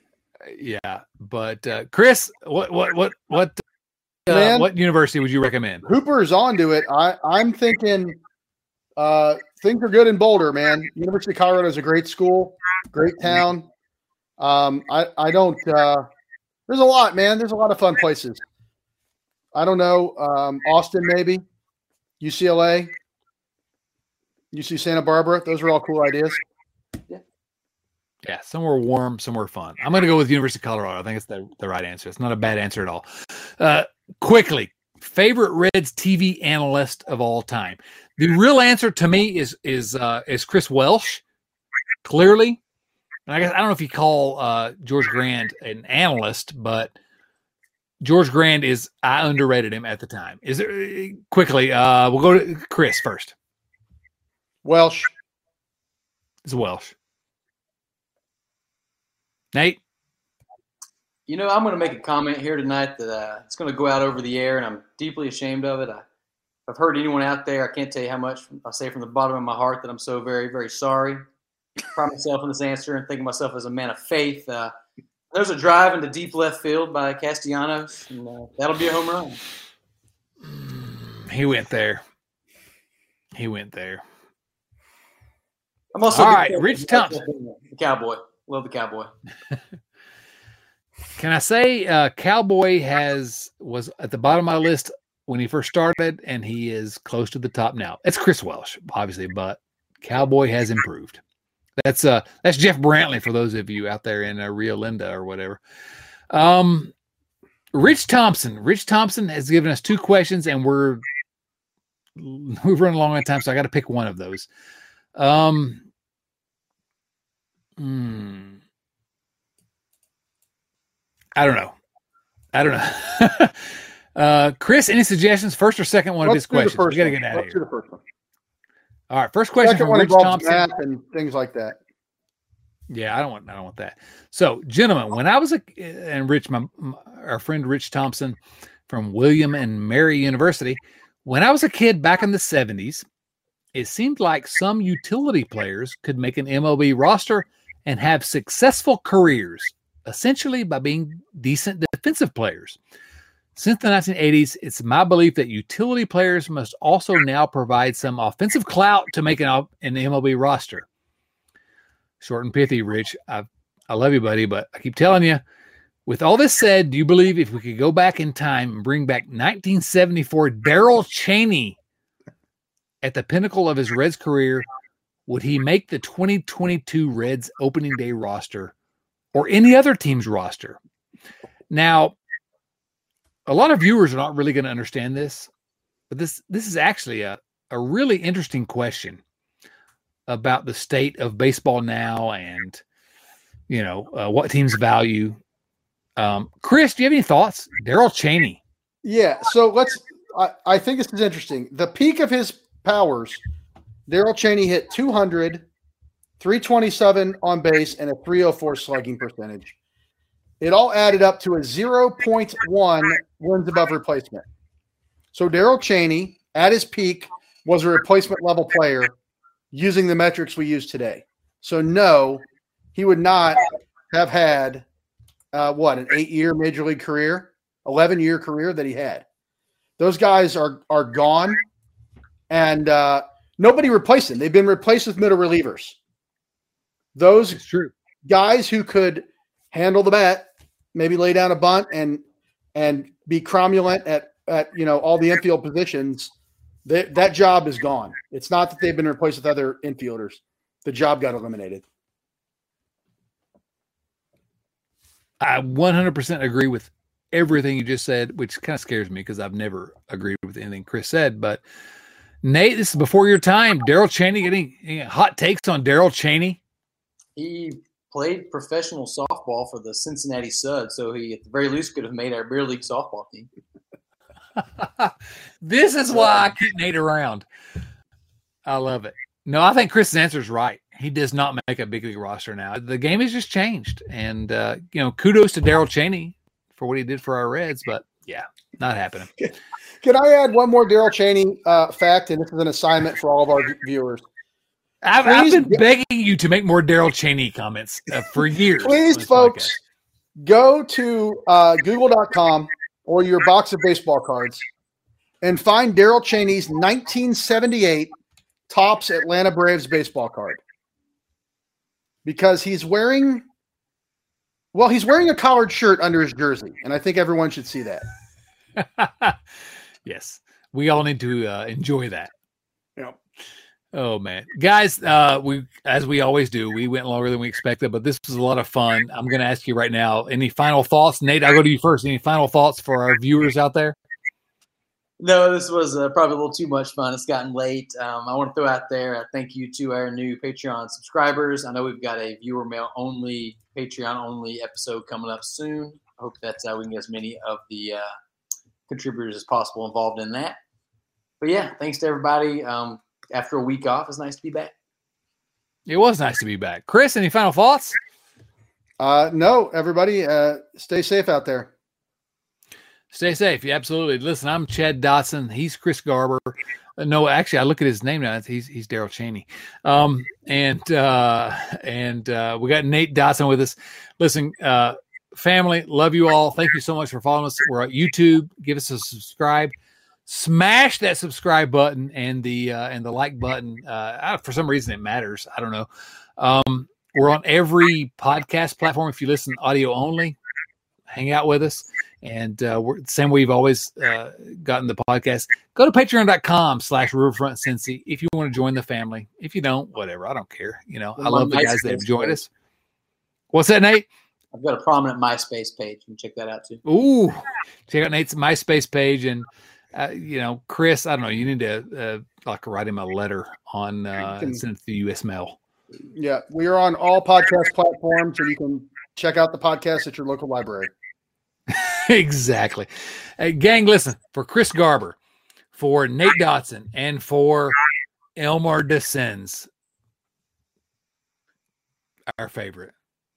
Yeah, but uh, Chris, what what what what uh, Man. what university would you recommend? Hooper is onto it. I, I'm thinking uh, things are good in Boulder, man. University of Colorado is a great school, great town. Um, I, I don't, uh, there's a lot, man. There's a lot of fun places. I don't know. Um, Austin, maybe. UCLA. UC Santa Barbara. Those are all cool ideas. Yeah, somewhere warm, somewhere fun. I'm going to go with University of Colorado. I think it's the, the right answer. It's not a bad answer at all. Uh, quickly, favorite Reds TV analyst of all time. The real answer to me is is uh, is Chris Welsh. Clearly, and I guess I don't know if you call uh, George Grande an analyst, but George Grande is I underrated him at the time. Is there quickly? Uh, we'll go to Chris first. Welsh. It's Welsh. Nate. You know, I'm going to make a comment here tonight that uh, it's going to go out over the air, and I'm deeply ashamed of it. I, I've heard anyone out there, I can't tell you how much. I'll say from the bottom of my heart that I'm so very, very sorry. Pride myself in this answer and think of myself as a man of faith. Uh, there's a drive into deep left field by Castellanos, and uh, that'll be a home run. He went there. He went there. I'm also All right, Rich Thompson. the Cowboy. Love the Cowboy. Can I say uh, Cowboy has was at the bottom of my list when he first started, and he is close to the top now. It's Chris Welsh, obviously, but Cowboy has improved. That's uh that's Jeff Brantley for those of you out there in uh, Rio Linda or whatever. Um, Rich Thompson. Rich Thompson has given us two questions, and we're we've run along on time, so I got to pick one of those. Um. Hmm. I don't know. I don't know. uh, Chris, any suggestions? First or second one of his Let's do the questions? We got to get out of Let's do here. the first one. All right, first question Second from one Rich Thompson. math and things like that. Yeah, I don't want. I don't want that. So, gentlemen, when I was a and Rich, my, my our friend Rich Thompson from William and Mary University, when I was a kid back in the seventies, it seemed like some utility players could make an MLB roster and have successful careers, essentially by being decent defensive players. Since the 1980s, it's my belief that utility players must also now provide some offensive clout to make an, an MLB roster short and pithy, Rich. I I love you, buddy, but I keep telling you. With all this said, do you believe if we could go back in time and bring back 1974 Darrel Chaney at the pinnacle of his Reds career, would he make the 2022 Reds opening day roster or any other team's roster? Now, a lot of viewers are not really going to understand this, but this this is actually a, a really interesting question about the state of baseball now and you know uh, what teams value. Um, Chris, do you have any thoughts? Darrel Chaney. Yeah. So let's. I, I think this is interesting. The peak of his powers, Darrel Chaney hit 200, 327 on base, and a 304 slugging percentage. It all added up to a 0.1 wins above replacement. So Darrel Chaney, at his peak, was a replacement level player using the metrics we use today. So no, he would not have had uh, what an eight-year major league career, eleven-year career that he had. Those guys are are gone, and uh, nobody replaced them. They've been replaced with middle relievers. Those true. guys who could handle the bat, maybe lay down a bunt and and be cromulent at at you know all the infield positions. They, that job is gone. It's not that they've been replaced with other infielders. The job got eliminated. I 100% agree with everything you just said, which kind of scares me because I've never agreed with anything Chris said. But Nate, this is before your time. Darrel Chaney, any, any hot takes on Darrel Chaney? He played professional softball for the Cincinnati Suds, so he at the very least could have made our beer league softball team. this is why I keep Nate around. I love it. No, I think Chris's answer is right. He does not make a big league roster now. The game has just changed, and uh, you know, kudos to Darrel Chaney for what he did for our Reds. But yeah, not happening. Can I add one more Darrel Chaney uh, fact? And this is an assignment for all of our viewers. I've, I've been begging you to make more Darrel Chaney comments uh, for years. Please, folks, podcast. go to uh, google.com or your box of baseball cards and find Darrel Chaney's 1978 Topps Atlanta Braves baseball card. Because he's wearing, well, he's wearing a collared shirt under his jersey. And I think everyone should see that. yes, we all need to uh, enjoy that. Yep. Oh man, guys, uh, we as we always do, we went longer than we expected, but this was a lot of fun. I'm going to ask you right now. Any final thoughts, Nate? I'll go to you first. Any final thoughts for our viewers out there? No, this was uh, probably a little too much fun. It's gotten late. Um, I want to throw out there a thank you to our new Patreon subscribers. I know we've got a viewer mail only, Patreon only episode coming up soon. I hope that's how we can get as many of the uh, contributors as possible involved in that. But yeah, thanks to everybody. Um, after a week off, it's nice to be back. It was nice to be back. Chris, any final thoughts? Uh, no, everybody, uh, stay safe out there. Stay safe. Yeah, absolutely. Listen, I'm Chad Dotson. He's Chris Garber. Uh, no, actually, I look at his name now. He's he's Darrel Chaney. Um, and uh, and uh, we got Nate Dotson with us. Listen, uh, family, love you all. Thank you so much for following us. We're at YouTube. Give us a subscribe. Smash that subscribe button and the uh, and the like button. Uh, I- for some reason, it matters. I don't know. Um, we're on every podcast platform. If you listen audio only, hang out with us. And uh, we're same way you've always uh, gotten the podcast. Go to patreon.com slash riverfront Cincy if you want to join the family. If you don't, whatever. I don't care. You know, I love the guys that have joined us. What's that, Nate? I've got a prominent MySpace page. You can check that out too. Ooh, check out Nate's MySpace page and uh, you know, Chris. I don't know. You need to uh, like write him a letter on uh, can- and send it to the U.S. mail. Yeah, we are on all podcast platforms, and you can check out the podcast at your local library. exactly. Hey, gang, listen for Chris Garber, for Nate Dotson, and for Elmer Dessens, our favorite.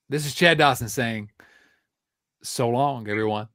This is Chad Dotson saying, so long, everyone.